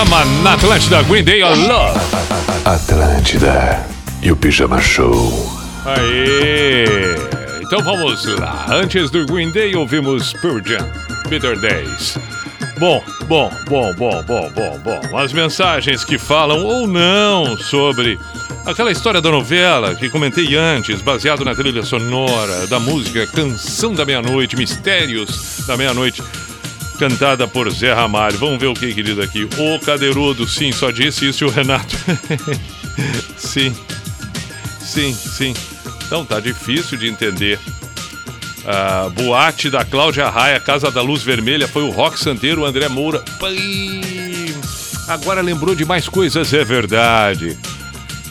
Pijama na Atlântida Green Day, Love. Atlântida e o Pijama Show. Aê! Então vamos lá. Antes do Green Day, ouvimos Pearl Jam, Bitter Days. Bom, bom, bom, bom, bom, bom, bom. As mensagens que falam ou não sobre aquela história da novela que comentei antes, baseado na trilha sonora da música Canção da Meia-Noite, Mistérios da Meia-Noite, cantada por Zé Ramalho. Vamos ver o que, querido, aqui. O Cadeirudo, sim, só disse isso o Renato. sim, sim, sim. Então tá difícil de entender. Boate da Cláudia Raia, Casa da Luz Vermelha, foi o Rock Santeiro, André Moura. Pai, agora lembrou de mais coisas, é verdade.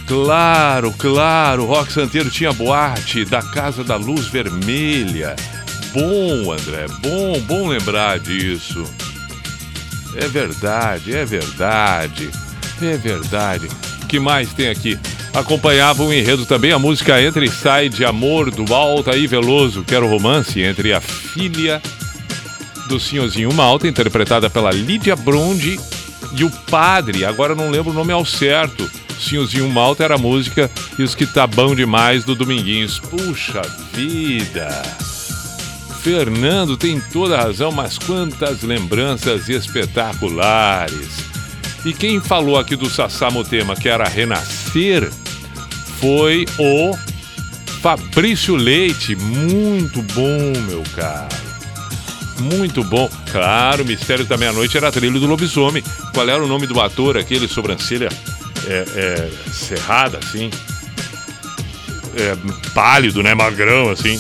Claro, claro, Rock Santeiro tinha boate da Casa da Luz Vermelha. Bom, André, bom, bom lembrar disso. É verdade, é verdade, é verdade. O que mais tem aqui? Acompanhava o enredo também a música Entra e Sai de Amor do Altair Veloso, que era o romance entre a filha do senhorzinho Malta, interpretada pela Lídia Brondi, e o padre, agora não lembro o nome ao certo. Senhorzinho Malta era a música Isso que tá bom demais do Dominguinhos. Puxa vida! Fernando tem toda a razão, mas quantas lembranças espetaculares! E quem falou aqui do Sassamutema que era renascer foi o Fabrício Leite. Muito bom, meu caro. Muito bom. Claro, Mistério da Meia-Noite era a trilha do lobisomem. Qual era o nome do ator? Aquele sobrancelha é, é, cerrada, assim. É, pálido, né? Magrão, assim.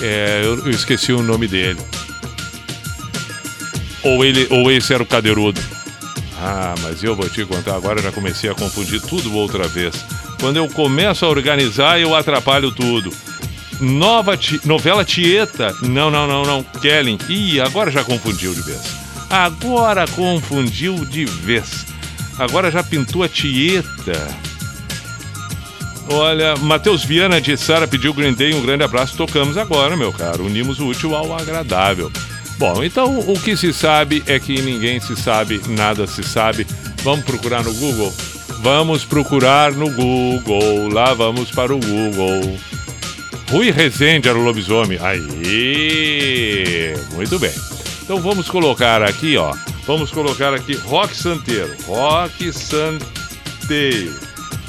É, eu, eu esqueci o nome dele. Ou, ele, ou esse era o Cadeirudo. Ah, mas eu vou te contar, agora já comecei a confundir tudo outra vez. Quando eu começo a organizar, eu atrapalho tudo. Nova ti- novela Tieta. Não, não, não, não. Kellen. Ih, agora já confundiu de vez. Agora confundiu de vez. Agora já pintou a Tieta. Olha, Matheus Viana de Sara pediu Green Day, um grande abraço. Tocamos agora, meu caro. Unimos o útil ao agradável. Bom, então o que se sabe é que ninguém se sabe, nada se sabe. Vamos procurar no Google? Vamos procurar no Google. Lá vamos para o Google. Rui Rezende era o lobisomem. Aí, muito bem. Então vamos colocar aqui, ó. Vamos colocar aqui Rock Santeiro. Rock Santeiro.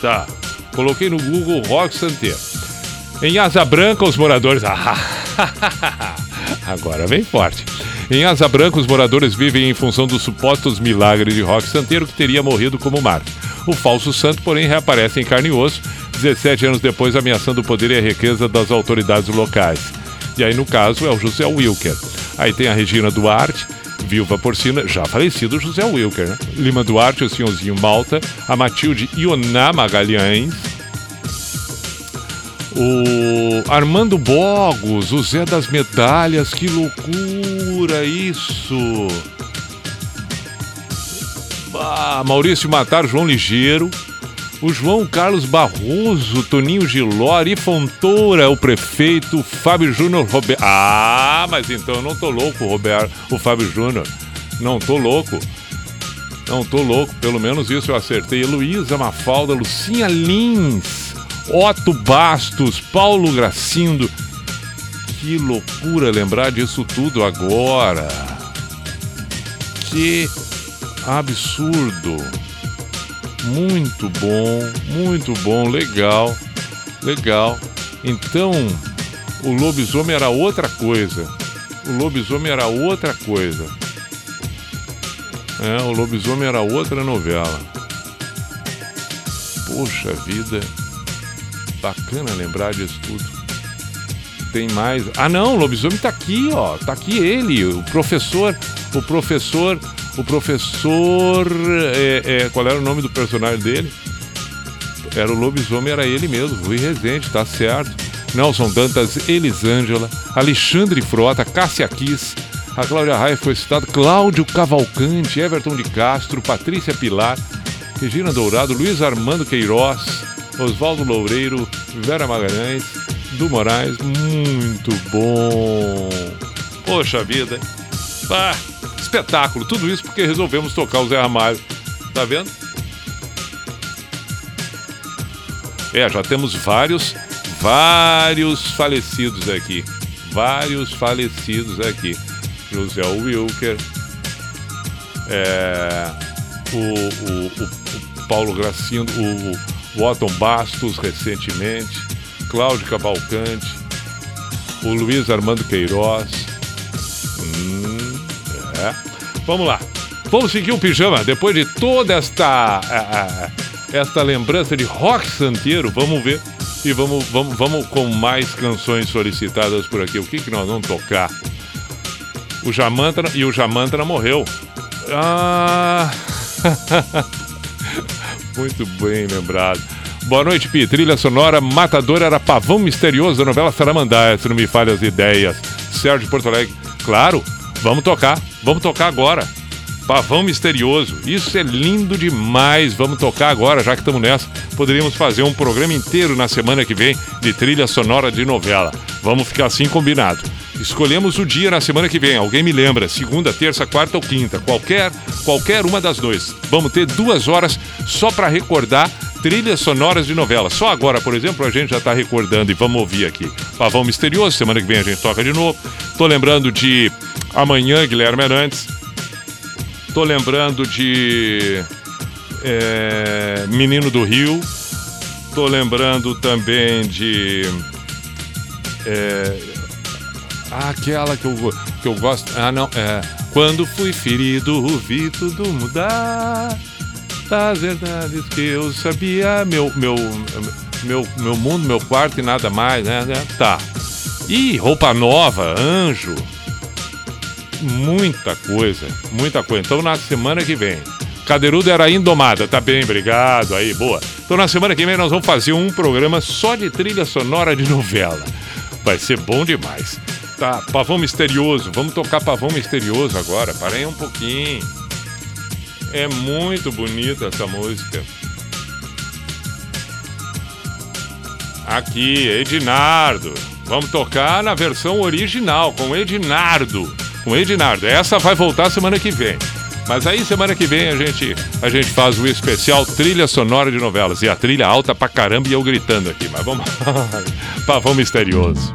Tá. Coloquei no Google Rock Santeiro. Em Asa Branca, os moradores. Agora vem forte. Em Asa Branca, os moradores vivem em função dos supostos milagres de Rock Santeiro, que teria morrido como Marte. O falso santo, porém, reaparece em carne e osso, 17 anos depois, ameaçando o poder e a riqueza das autoridades locais. E aí, no caso, é o José Wilker. Aí tem a Regina Duarte, viúva porcina, já falecido José Wilker? Lima Duarte, o senhorzinho Malta, a Matilde Ioná Magalhães, o Armando Bogos, o Zé das Medalhas, que loucura isso! Ah, Maurício Matar, João Ligeiro, o João Carlos Barroso, Toninho Giló, Fontoura, o prefeito, Fábio Júnior Roberto. Ah, mas então eu não tô louco, Roberto, o Fábio Júnior. Não tô louco. Não tô louco, pelo menos isso eu acertei. Heloísa Mafalda, Lucinha Lins, Otto Bastos, Paulo Gracindo. Que loucura lembrar disso tudo agora. Que absurdo. Muito bom, muito bom, legal, legal. Então, O lobisomem era outra coisa. O lobisomem era outra coisa. É, o lobisomem era outra novela. Poxa vida. Bacana lembrar disso tudo. Tem mais. Ah não, o lobisomem tá aqui, ó. Tá aqui ele, o professor. O professor. O professor. é, é, qual era o nome do personagem dele? Era o lobisomem, era ele mesmo, Rui Rezende, tá certo. Nelson Dantas, Elisângela, Alexandre Frota, Cássia Kiss, a Cláudia Raia foi citada, Cláudio Cavalcante, Everton de Castro, Patrícia Pilar, Regina Dourado, Luiz Armando Queiroz, Oswaldo Loureiro, Vera Magalhães, Du Moraes, muito bom. Poxa vida. Ah, espetáculo, tudo isso porque resolvemos tocar o Zé Ramalho. Tá vendo? É, já temos vários, vários falecidos aqui. Vários falecidos aqui. José Wilker, é, o, o, o- Paulo Gracindo, o, o Otton Bastos recentemente, Cláudio Cavalcante, o Luiz Armando Queiroz. Vamos lá. Vamos seguir o pijama. Depois de toda esta, a- a- esta lembrança de rock santeiro, vamos ver. E vamos, vamos, vamos com mais canções solicitadas por aqui. O que, que nós vamos tocar? O Jamantra e o Jamantra morreu. Ah! Muito bem lembrado. Boa noite, Pi. Trilha sonora Matador era pavão misterioso da novela Saramandá, se não me falha as ideias. Sérgio Porto Alegre. Claro, vamos tocar. Vamos tocar agora. Pavão misterioso. Isso é lindo demais. Vamos tocar agora, já que estamos nessa. Poderíamos fazer um programa inteiro na semana que vem de trilha sonora de novela. Vamos ficar assim combinado. Escolhemos o dia na semana que vem. Alguém me lembra? Segunda, terça, quarta ou quinta. Qualquer, qualquer uma das duas. Vamos ter duas horas só para recordar trilhas sonoras de novela. Só agora, por exemplo, a gente já está recordando e vamos ouvir aqui. Pavão Misterioso, semana que vem a gente toca de novo. Tô lembrando de Amanhã, Guilherme Arantes. Tô lembrando de é, Menino do Rio. Tô lembrando também de. é, aquela que eu, que eu gosto. Ah, não. É, quando fui ferido, vi tudo mudar. Das verdades que eu sabia. Meu, meu, meu, meu mundo, meu quarto e nada mais, né? né? Tá. E roupa nova, anjo muita coisa, muita coisa. Então na semana que vem. Cadeirudo era indomada, tá bem, obrigado. Aí, boa. Então na semana que vem nós vamos fazer um programa só de trilha sonora de novela. Vai ser bom demais. Tá, Pavão Misterioso. Vamos tocar Pavão Misterioso agora. Parei um pouquinho. É muito bonita essa música. Aqui, Edinardo. Vamos tocar na versão original, com Edinardo. Com Edinardo. Essa vai voltar semana que vem. Mas aí semana que vem a gente, a gente faz o especial trilha sonora de novelas. E a trilha alta pra caramba e eu gritando aqui. Mas vamos. Pavão misterioso.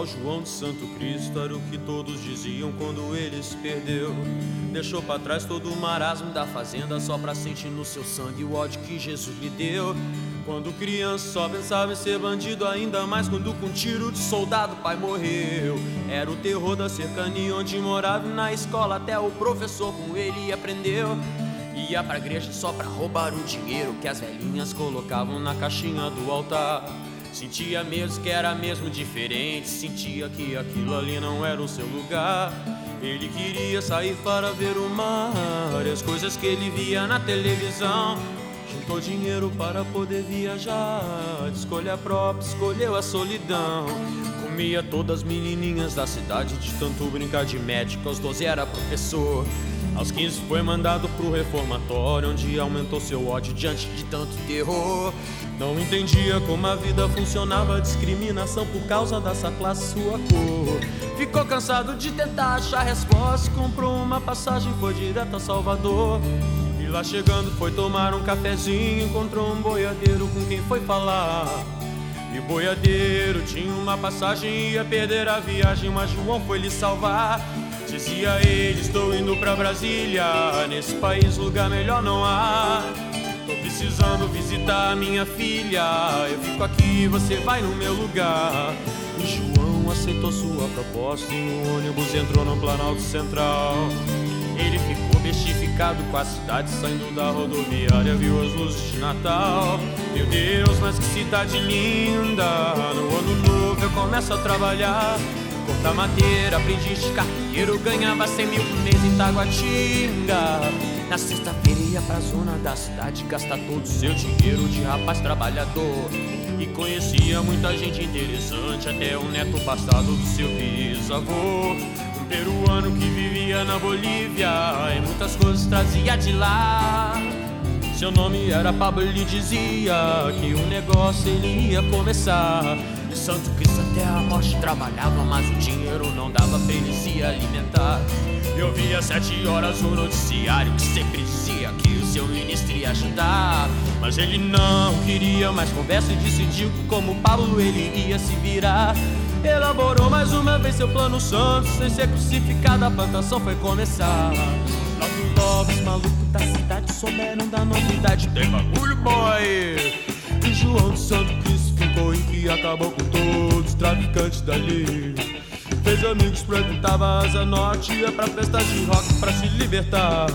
Tal João de Santo Cristo era o que todos diziam quando ele se perdeu. Deixou pra trás todo o marasmo da fazenda só pra sentir no seu sangue o ódio que Jesus lhe deu. Quando criança só pensava em ser bandido, ainda mais quando com tiro de soldado pai morreu. Era o terror da cercania onde morava na escola até o professor com ele aprendeu. Ia pra igreja só pra roubar o dinheiro que as velhinhas colocavam na caixinha do altar. Sentia mesmo que era mesmo diferente, sentia que aquilo ali não era o seu lugar. Ele queria sair para ver o mar e as coisas que ele via na televisão. Juntou dinheiro para poder viajar, de escolha própria, escolheu a solidão. Comia todas as menininhas da cidade, de tanto brincar de médico, aos 12 era professor. Aos 15 foi mandado pro reformatório, onde aumentou seu ódio diante de tanto terror. Não entendia como a vida funcionava, discriminação por causa dessa classe, sua cor. Ficou cansado de tentar achar resposta, comprou uma passagem, foi direto a Salvador. E lá chegando foi tomar um cafezinho, encontrou um boiadeiro com quem foi falar. E o boiadeiro tinha uma passagem, ia perder a viagem, mas João foi lhe salvar. Dizia ele, estou indo pra Brasília, nesse país lugar melhor não há. Tô precisando visitar minha filha, eu fico aqui, você vai no meu lugar. E João aceitou sua proposta e no ônibus entrou no Planalto Central. Ele ficou bestificado com a cidade saindo da rodoviária, viu as luzes de Natal. Meu Deus, mas que cidade linda! No ano novo eu começo a trabalhar. Cortar madeira, aprendiz de carteiro, ganhava 100 mil por mês em Taguatinga. Na sexta-feira ia pra zona da cidade gastar todo o seu dinheiro de rapaz trabalhador. E conhecia muita gente interessante, até o neto passado do seu bisavô. Um peruano que vivia na Bolívia e muitas coisas trazia de lá. Seu nome era Pablo, ele dizia que um negócio ele ia começar. Santo Cristo até a morte trabalhava, mas o dinheiro não dava pra ele se alimentar. Eu via sete horas o noticiário que sempre dizia que o seu ministro ia ajudar. Mas ele não queria mais conversa e decidiu que como Pablo ele ia se virar. Elaborou mais uma vez seu plano santo, sem ser crucificado, a plantação foi começar. Logo logo os malucos da cidade souberam da novidade, tem bagulho boy. E João de Santo Cristo ficou em que acabou com todos os traficantes dali. Fez amigos, frequentava Asa Norte, ia pra festas de rock pra se libertar.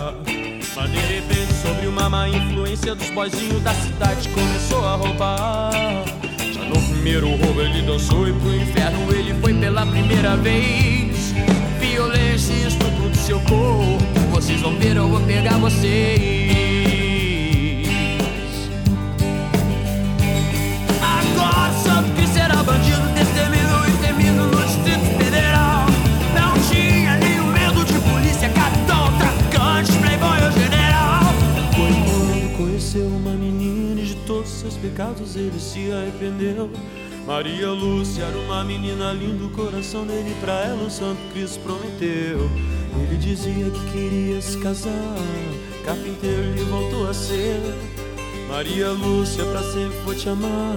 Mas de repente, sobre uma má influência dos boizinhos da cidade, começou a roubar. Já no primeiro roubo ele dançou e pro inferno ele foi pela primeira vez. Violência e estupro do seu corpo, vocês vão ver, eu vou pegar vocês. Pecados ele se arrependeu. Maria Lúcia era uma menina linda, o coração dele pra ela o Santo Cristo prometeu. Ele dizia que queria se casar, carpinteiro ele voltou a ser. Maria Lúcia, pra sempre vou te amar.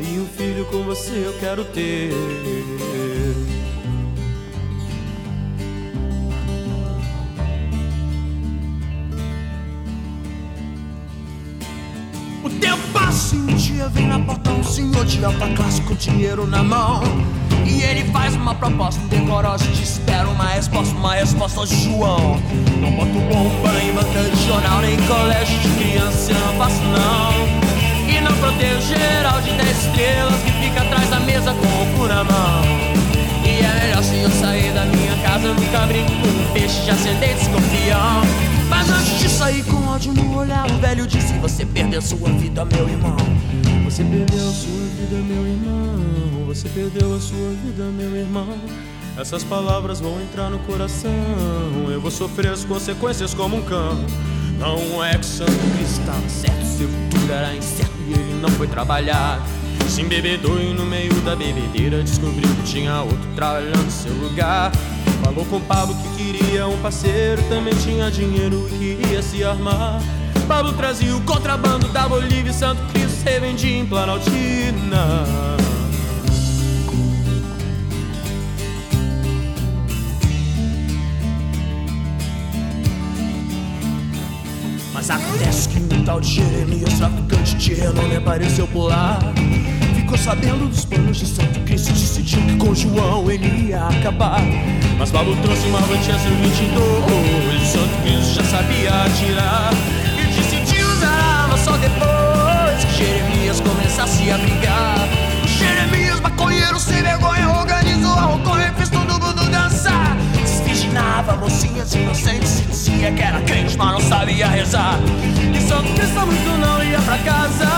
E um filho com você eu quero ter. O tempo passa e um dia vem na porta um senhor de alta classe com dinheiro na mão. E ele faz uma proposta indecorosa e te espera uma resposta, uma resposta João. Não boto bomba em banca de jornal, nem colégio de criança, não faço não. E não protejo geral de 10 estrelas que fica atrás da mesa com o cu na mão. E é melhor se eu sair da minha casa, eu nunca brinco com um peixe de ascendente escorpião. Mas antes de sair com ódio no olhar, o velho disse: Você perdeu sua vida, meu irmão. Você perdeu sua vida, meu irmão. Você perdeu a sua vida, meu irmão. Essas palavras vão entrar no coração. Eu vou sofrer as consequências como um cão. Não é que Santo estava certo, seu futuro era incerto e ele não foi trabalhar. Se embebedou e no meio da bebedeira descobriu que tinha outro trabalhando seu lugar. Falou com Pablo que queria um parceiro, também tinha dinheiro e queria se armar. Pablo trazia o contrabando da Bolívia e Santo Cristo revendia em Planaltina. Mas acontece que um tal de Jeremias, traficante de renome, apareceu por lá. Ficou sabendo dos planos de Santo Cristo decidiu que com João ele ia acabar. Mas Pablo trouxe uma Avantia 122, Santo sabia rezar. E Santo Cristo muito não ia pra casa.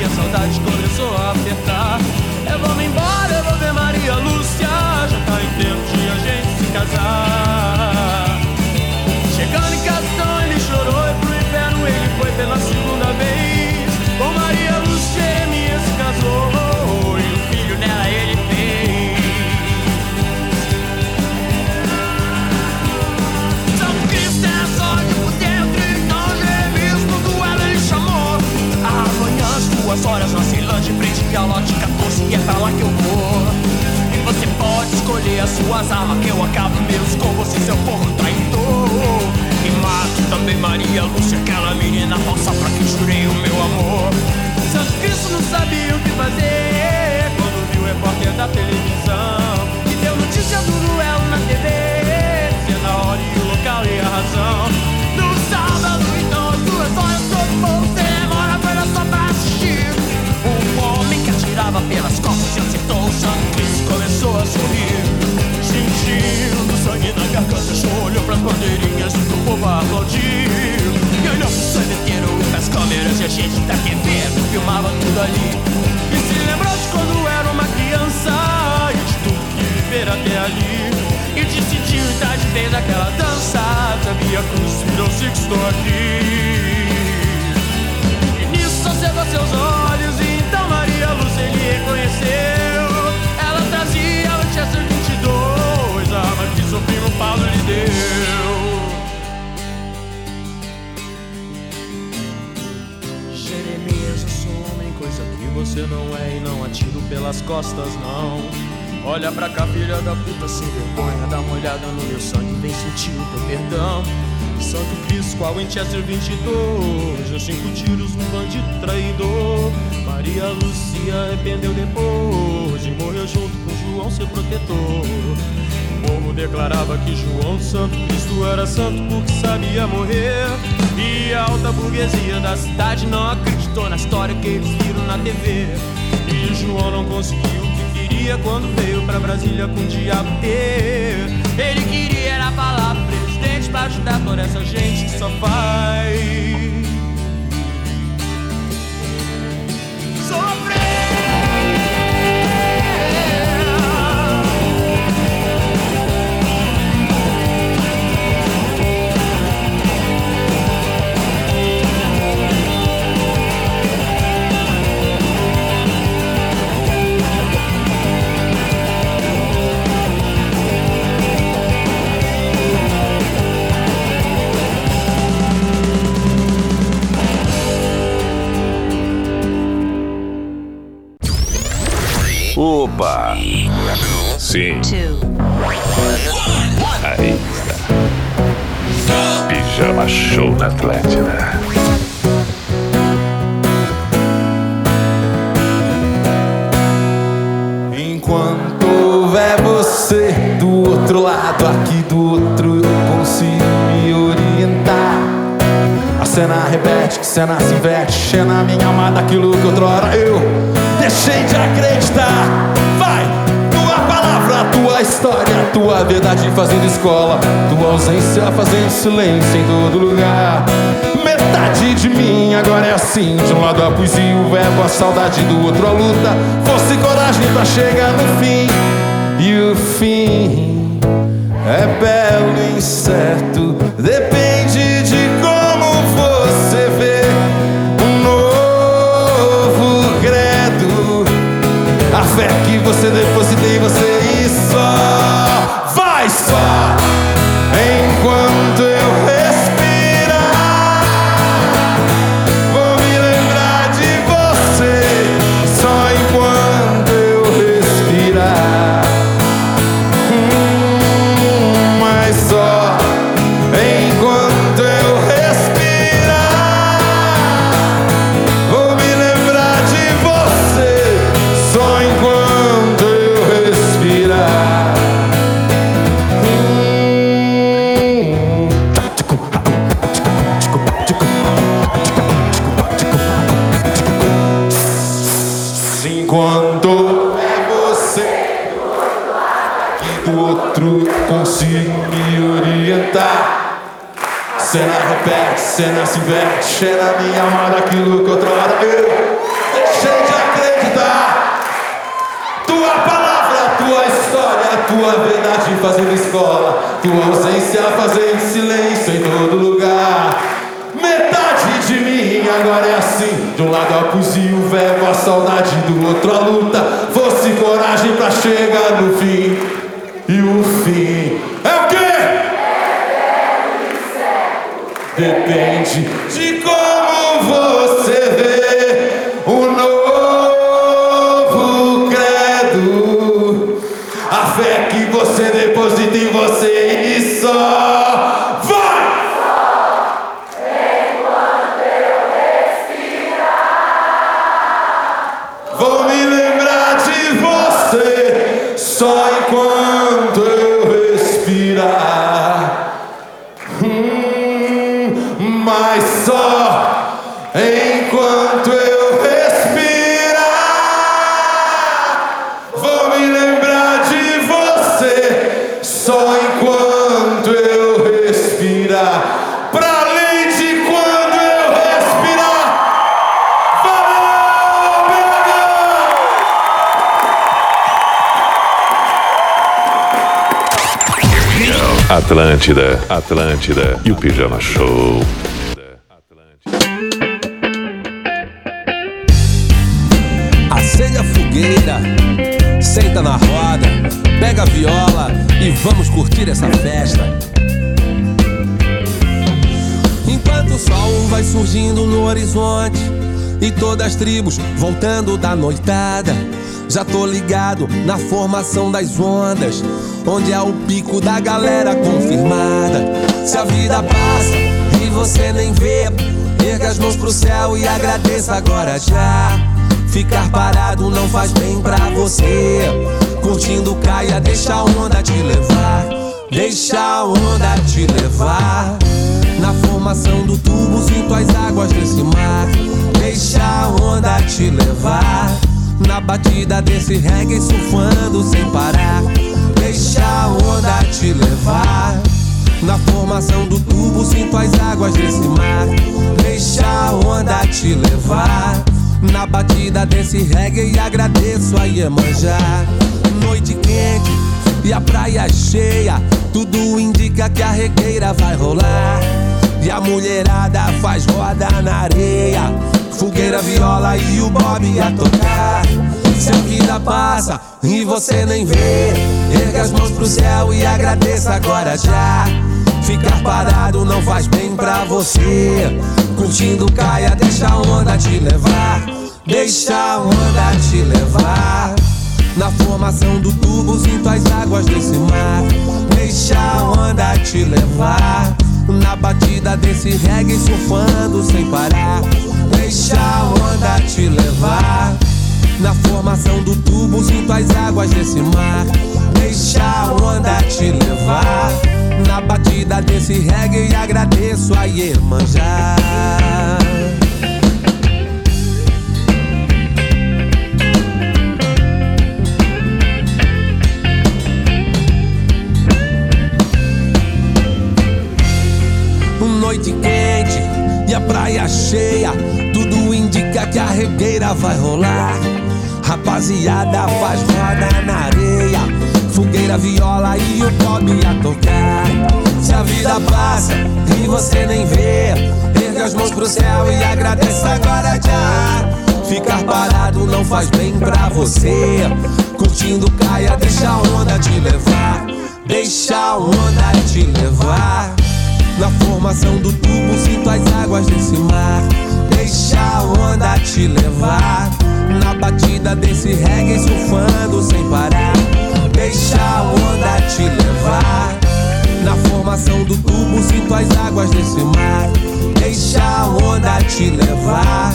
E a saudade começou a apertar. Eu vou me embora, eu vou ver Maria Lúcia. Já tá em tempo de a gente se casar. Suas armas, que eu acabo mesmo com você, seu porco traidor. E mato também Maria Lúcia, aquela menina falsa pra quem jurei o meu amor. Santo Cristo não sabia o que fazer quando viu o repórter da televisão. E deu notícia do duelo na TV, dizendo a hora e o local e a razão. No sábado, então, às duas horas, todo mundo demora para só pra assistir. Um homem que atirava pelas costas e acertou o Cristo começou a sorrir. Sentindo sangue na garganta, olhou pras bandeirinhas pro povo aplaudir. E olhou pro sandeteiro e pras câmeras e a gente da TV filmava tudo ali. E se lembrou de quando era uma criança e de tudo que viver até ali. E decidiu estar de vez aquela dança. Sabia cruz, virou se que estou aqui. E nisso acendeu seus olhos e então Maria Lúcia ele reconheceu se a serpente que sofrer ah, no Paulo lhe deu. Jeremias, eu sou homem, coisa que você não é, e não atiro pelas costas, não. Olha pra cá, filha da puta, sem vergonha. Dá uma olhada no meu sangue, vem sentir o teu perdão. Santo Cristo, qual Winchester 22? Os cinco tiros no bandido traidor. Maria Lucia arrependeu depois e morreu junto João, seu protetor. O povo declarava que João Santo Cristo era santo porque sabia morrer. E a alta burguesia da cidade não acreditou na história que eles viram na TV E João não conseguiu o que queria quando veio pra Brasília com o diabo Ele queria era falar presidente pra ajudar toda essa gente que só faz Opa! Sim. Aí está. Pijama Show na Atlântida. Cena se inverte, cena minha alma daquilo que outrora eu deixei de acreditar. Vai, tua palavra, tua história, tua verdade fazendo escola, tua ausência fazendo silêncio em todo lugar. Metade de mim agora é assim, de um lado a poesia, o verbo, a saudade do outro a luta. Fosse coragem pra chegar no fim, e o fim é belo e incerto, depende você deposita cena se inverte, cheira minha alma daquilo que outrora eu deixei de acreditar. Tua palavra, tua história, tua verdade fazendo escola, tua ausência fazendo silêncio em todo lugar. Metade de mim agora é assim, de um lado a poesia, o verbo, a saudade, do outro a luta. Fosse coragem pra chegar no fim, e o fim Atlântida, Atlântida e o Pijama Show. Acende a fogueira, senta na roda, pega a viola e vamos curtir essa festa. Enquanto o sol vai surgindo no horizonte, e todas as tribos voltando da noitada. Já tô ligado na formação das ondas, onde é o pico da galera confirmada. Se a vida passa e você nem vê, erga as mãos pro céu e agradeça agora já. Ficar parado não faz bem pra você. Curtindo caia, deixa a onda te levar. Deixa a onda te levar. Na formação do tubo, sinto as águas desse mar. Deixa a onda te levar. Na batida desse reggae, surfando sem parar. Deixa a onda te levar. Na formação do tubo, sinto as águas desse mar. Deixa a onda te levar. Na batida desse reggae, agradeço a Iemanjá. Noite quente e a praia cheia. Tudo indica que a regueira vai rolar. E a mulherada faz roda na areia. Fogueira, viola e o Bob a tocar. Se a vida passa e você nem vê, erga as mãos pro céu e agradeça agora já. Ficar parado não faz bem pra você. Curtindo caia, deixa a onda te levar. Deixa a onda te levar. Na formação do tubo, sinto as águas desse mar. Deixa a onda te levar. Na batida desse reggae, surfando sem parar. Deixa a onda te levar. Na formação do tubo, sinto as águas desse mar. Deixa a onda te levar. Na batida desse reggae, agradeço a Iemanjá. Noite quente e a praia cheia, tudo indica que a regueira vai rolar. Rapaziada faz roda na areia, fogueira, viola e o pop a tocar. Se a vida passa e você nem vê, erga as mãos pro céu e agradeça agora já. Ficar parado não faz bem pra você. Curtindo caia, deixa a onda te levar. Deixa a onda te levar. Na formação do tubo, sinto as águas desse mar. Deixa a onda te levar. Na batida desse reggae, surfando sem parar. Deixa a onda te levar. Na formação do tubo, sinto as águas desse mar. Deixa a onda te levar.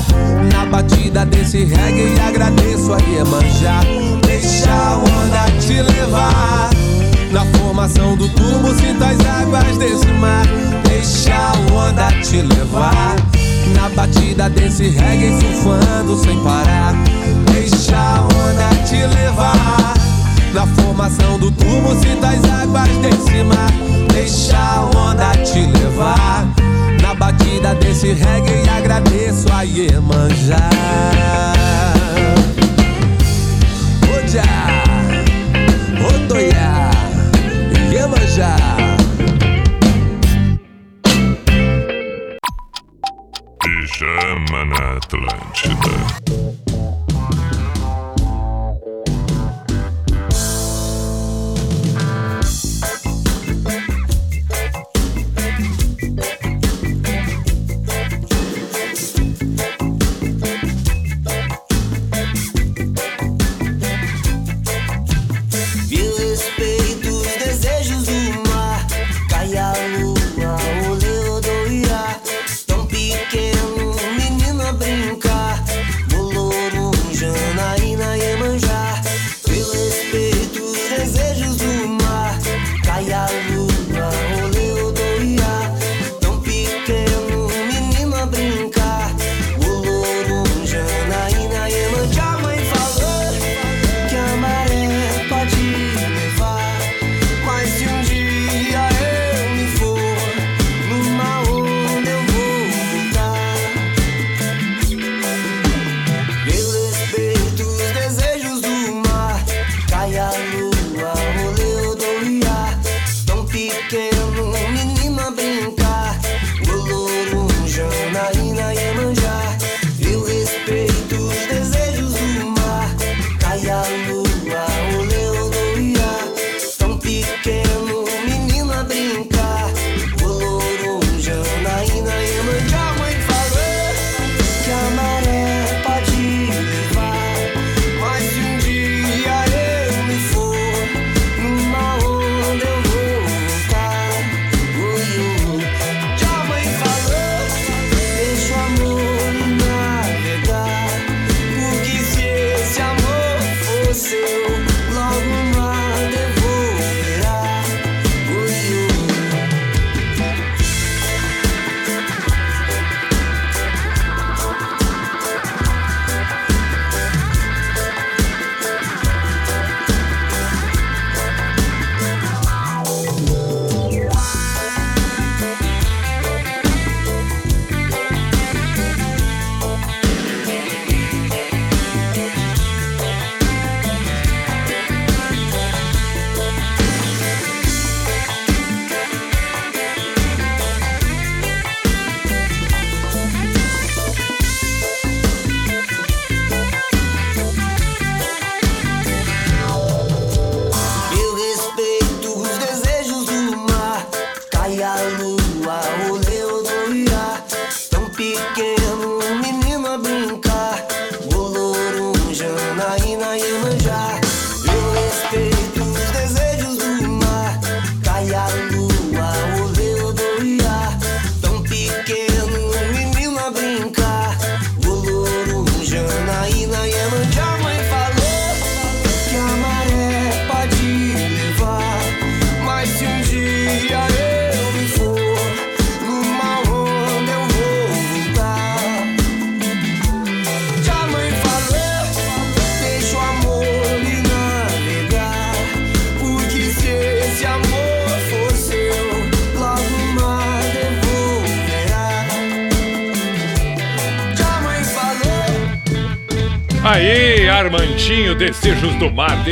Na batida desse reggae, agradeço a Iemanjá. Deixa a onda te levar. Na formação do tubo, sinto as águas desse mar. Deixa a onda te levar. Na batida desse reggae, surfando sem parar. Deixa a onda te levar. Na formação do tubo, sinto as águas desse mar. Deixa a onda te levar. Na batida desse reggae, agradeço a Iemanjá. Oja, Otoia, Iemanjá. Pijama na Atlântida.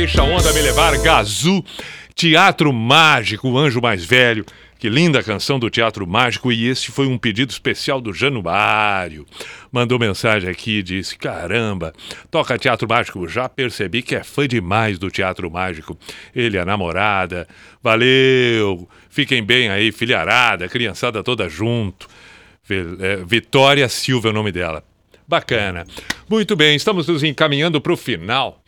Deixa a Onda Me Levar, Gazu, Teatro Mágico, o Anjo Mais Velho. Que linda canção do Teatro Mágico e este foi um pedido especial do Januário. Mandou mensagem aqui e disse: Caramba, toca Teatro Mágico, já percebi que é fã demais do Teatro Mágico. Ele, a namorada, valeu, fiquem bem aí, filharada, criançada toda junto. É, Vitória Silva é o nome dela. Bacana. Muito bem, estamos nos encaminhando para o final.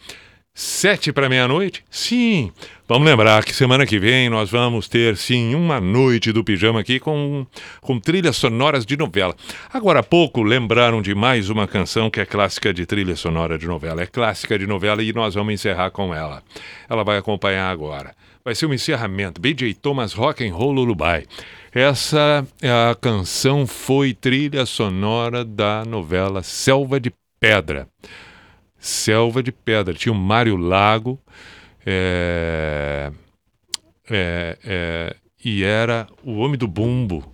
Sete para meia-noite? Sim. Vamos lembrar que semana que vem nós vamos ter, sim, uma noite do pijama aqui com, com trilhas sonoras de novela. Agora há pouco lembraram de mais uma canção que é clássica de trilha sonora de novela. É clássica de novela e nós vamos encerrar com ela. Ela vai acompanhar agora. Vai ser um encerramento. BJ Thomas Rock and Roll Lullaby. Essa é a canção foi trilha sonora da novela Selva de Pedra. Selva de Pedra. Tinha o Mário Lago. é, é, é, e era o Homem do Bumbo.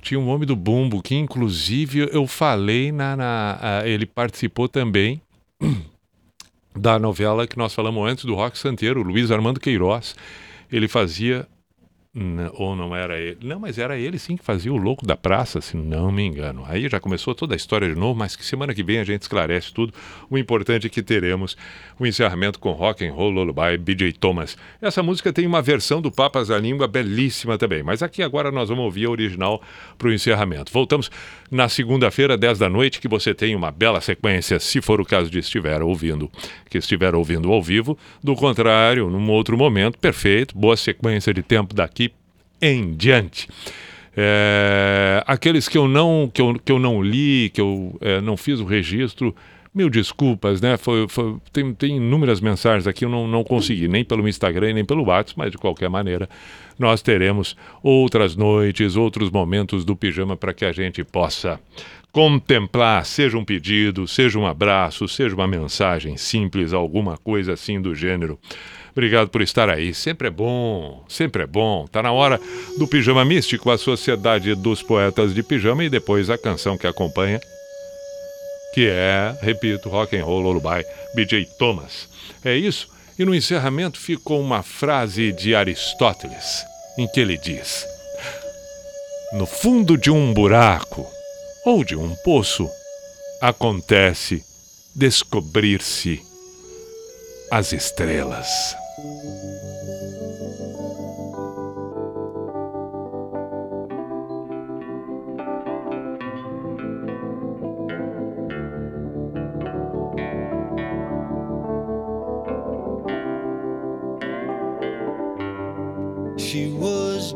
Tinha um Homem do Bumbo que, inclusive, eu falei na. na- a- ele participou também da novela que nós falamos antes do Rock Santeiro, Luiz Armando Queiroz. Ele fazia. Ou não era ele? Não, mas era ele sim que fazia o Louco da Praça, se não me engano. Aí já começou toda a história de novo, mas que semana que vem a gente esclarece tudo. O importante é que teremos o encerramento com Rock and Roll Lullaby, BJ Thomas. Essa música tem uma versão do Papas da Língua belíssima também, mas aqui agora nós vamos ouvir a original para o encerramento. Voltamos na segunda-feira, 10 da noite, que você tem uma bela sequência, se for o caso de estiver ouvindo, que estiver ouvindo ao vivo. Do contrário, num outro momento, perfeito, boa sequência de tempo daqui em diante. É, aqueles que eu não que eu, que eu não li, que eu é, não fiz o registro, mil desculpas, né? Foi, foi- tem, tem inúmeras mensagens aqui, eu não, não consegui, nem pelo Instagram, nem pelo WhatsApp, mas de qualquer maneira, nós teremos outras noites, outros momentos do pijama para que a gente possa contemplar, seja um pedido, seja um abraço, seja uma mensagem simples, alguma coisa assim do gênero. Obrigado por estar aí. Sempre é bom, sempre é bom. Tá na hora do Pijama Místico, a Sociedade dos Poetas de Pijama e depois a canção que acompanha, que é, repito, Rock and Roll Lullaby, BJ Thomas. É isso. E no encerramento ficou uma frase de Aristóteles, em que ele diz: No fundo de um buraco ou de um poço acontece descobrir-se as estrelas.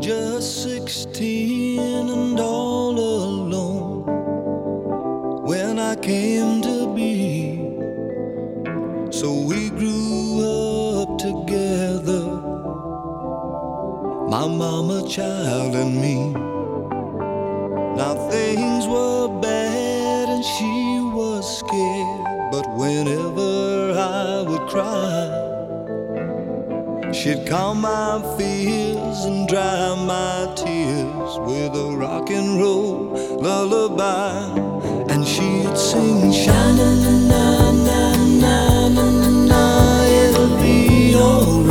Just 16 and all alone when I came to be. So we grew up together, my mama, child, and me. Now things were bad and she was scared, but whenever I would cry, She'd calm my fears and dry my tears with a rock and roll lullaby. And she'd sing, sha na na na na na na it'll be alright.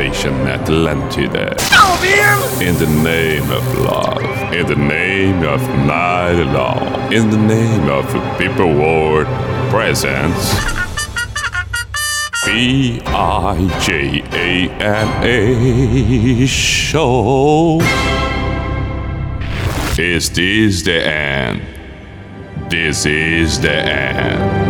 station Atlantide. In the name of love, in the name of night long, in the name of people world presence. B I J A N A show. Is this the end? This is the end.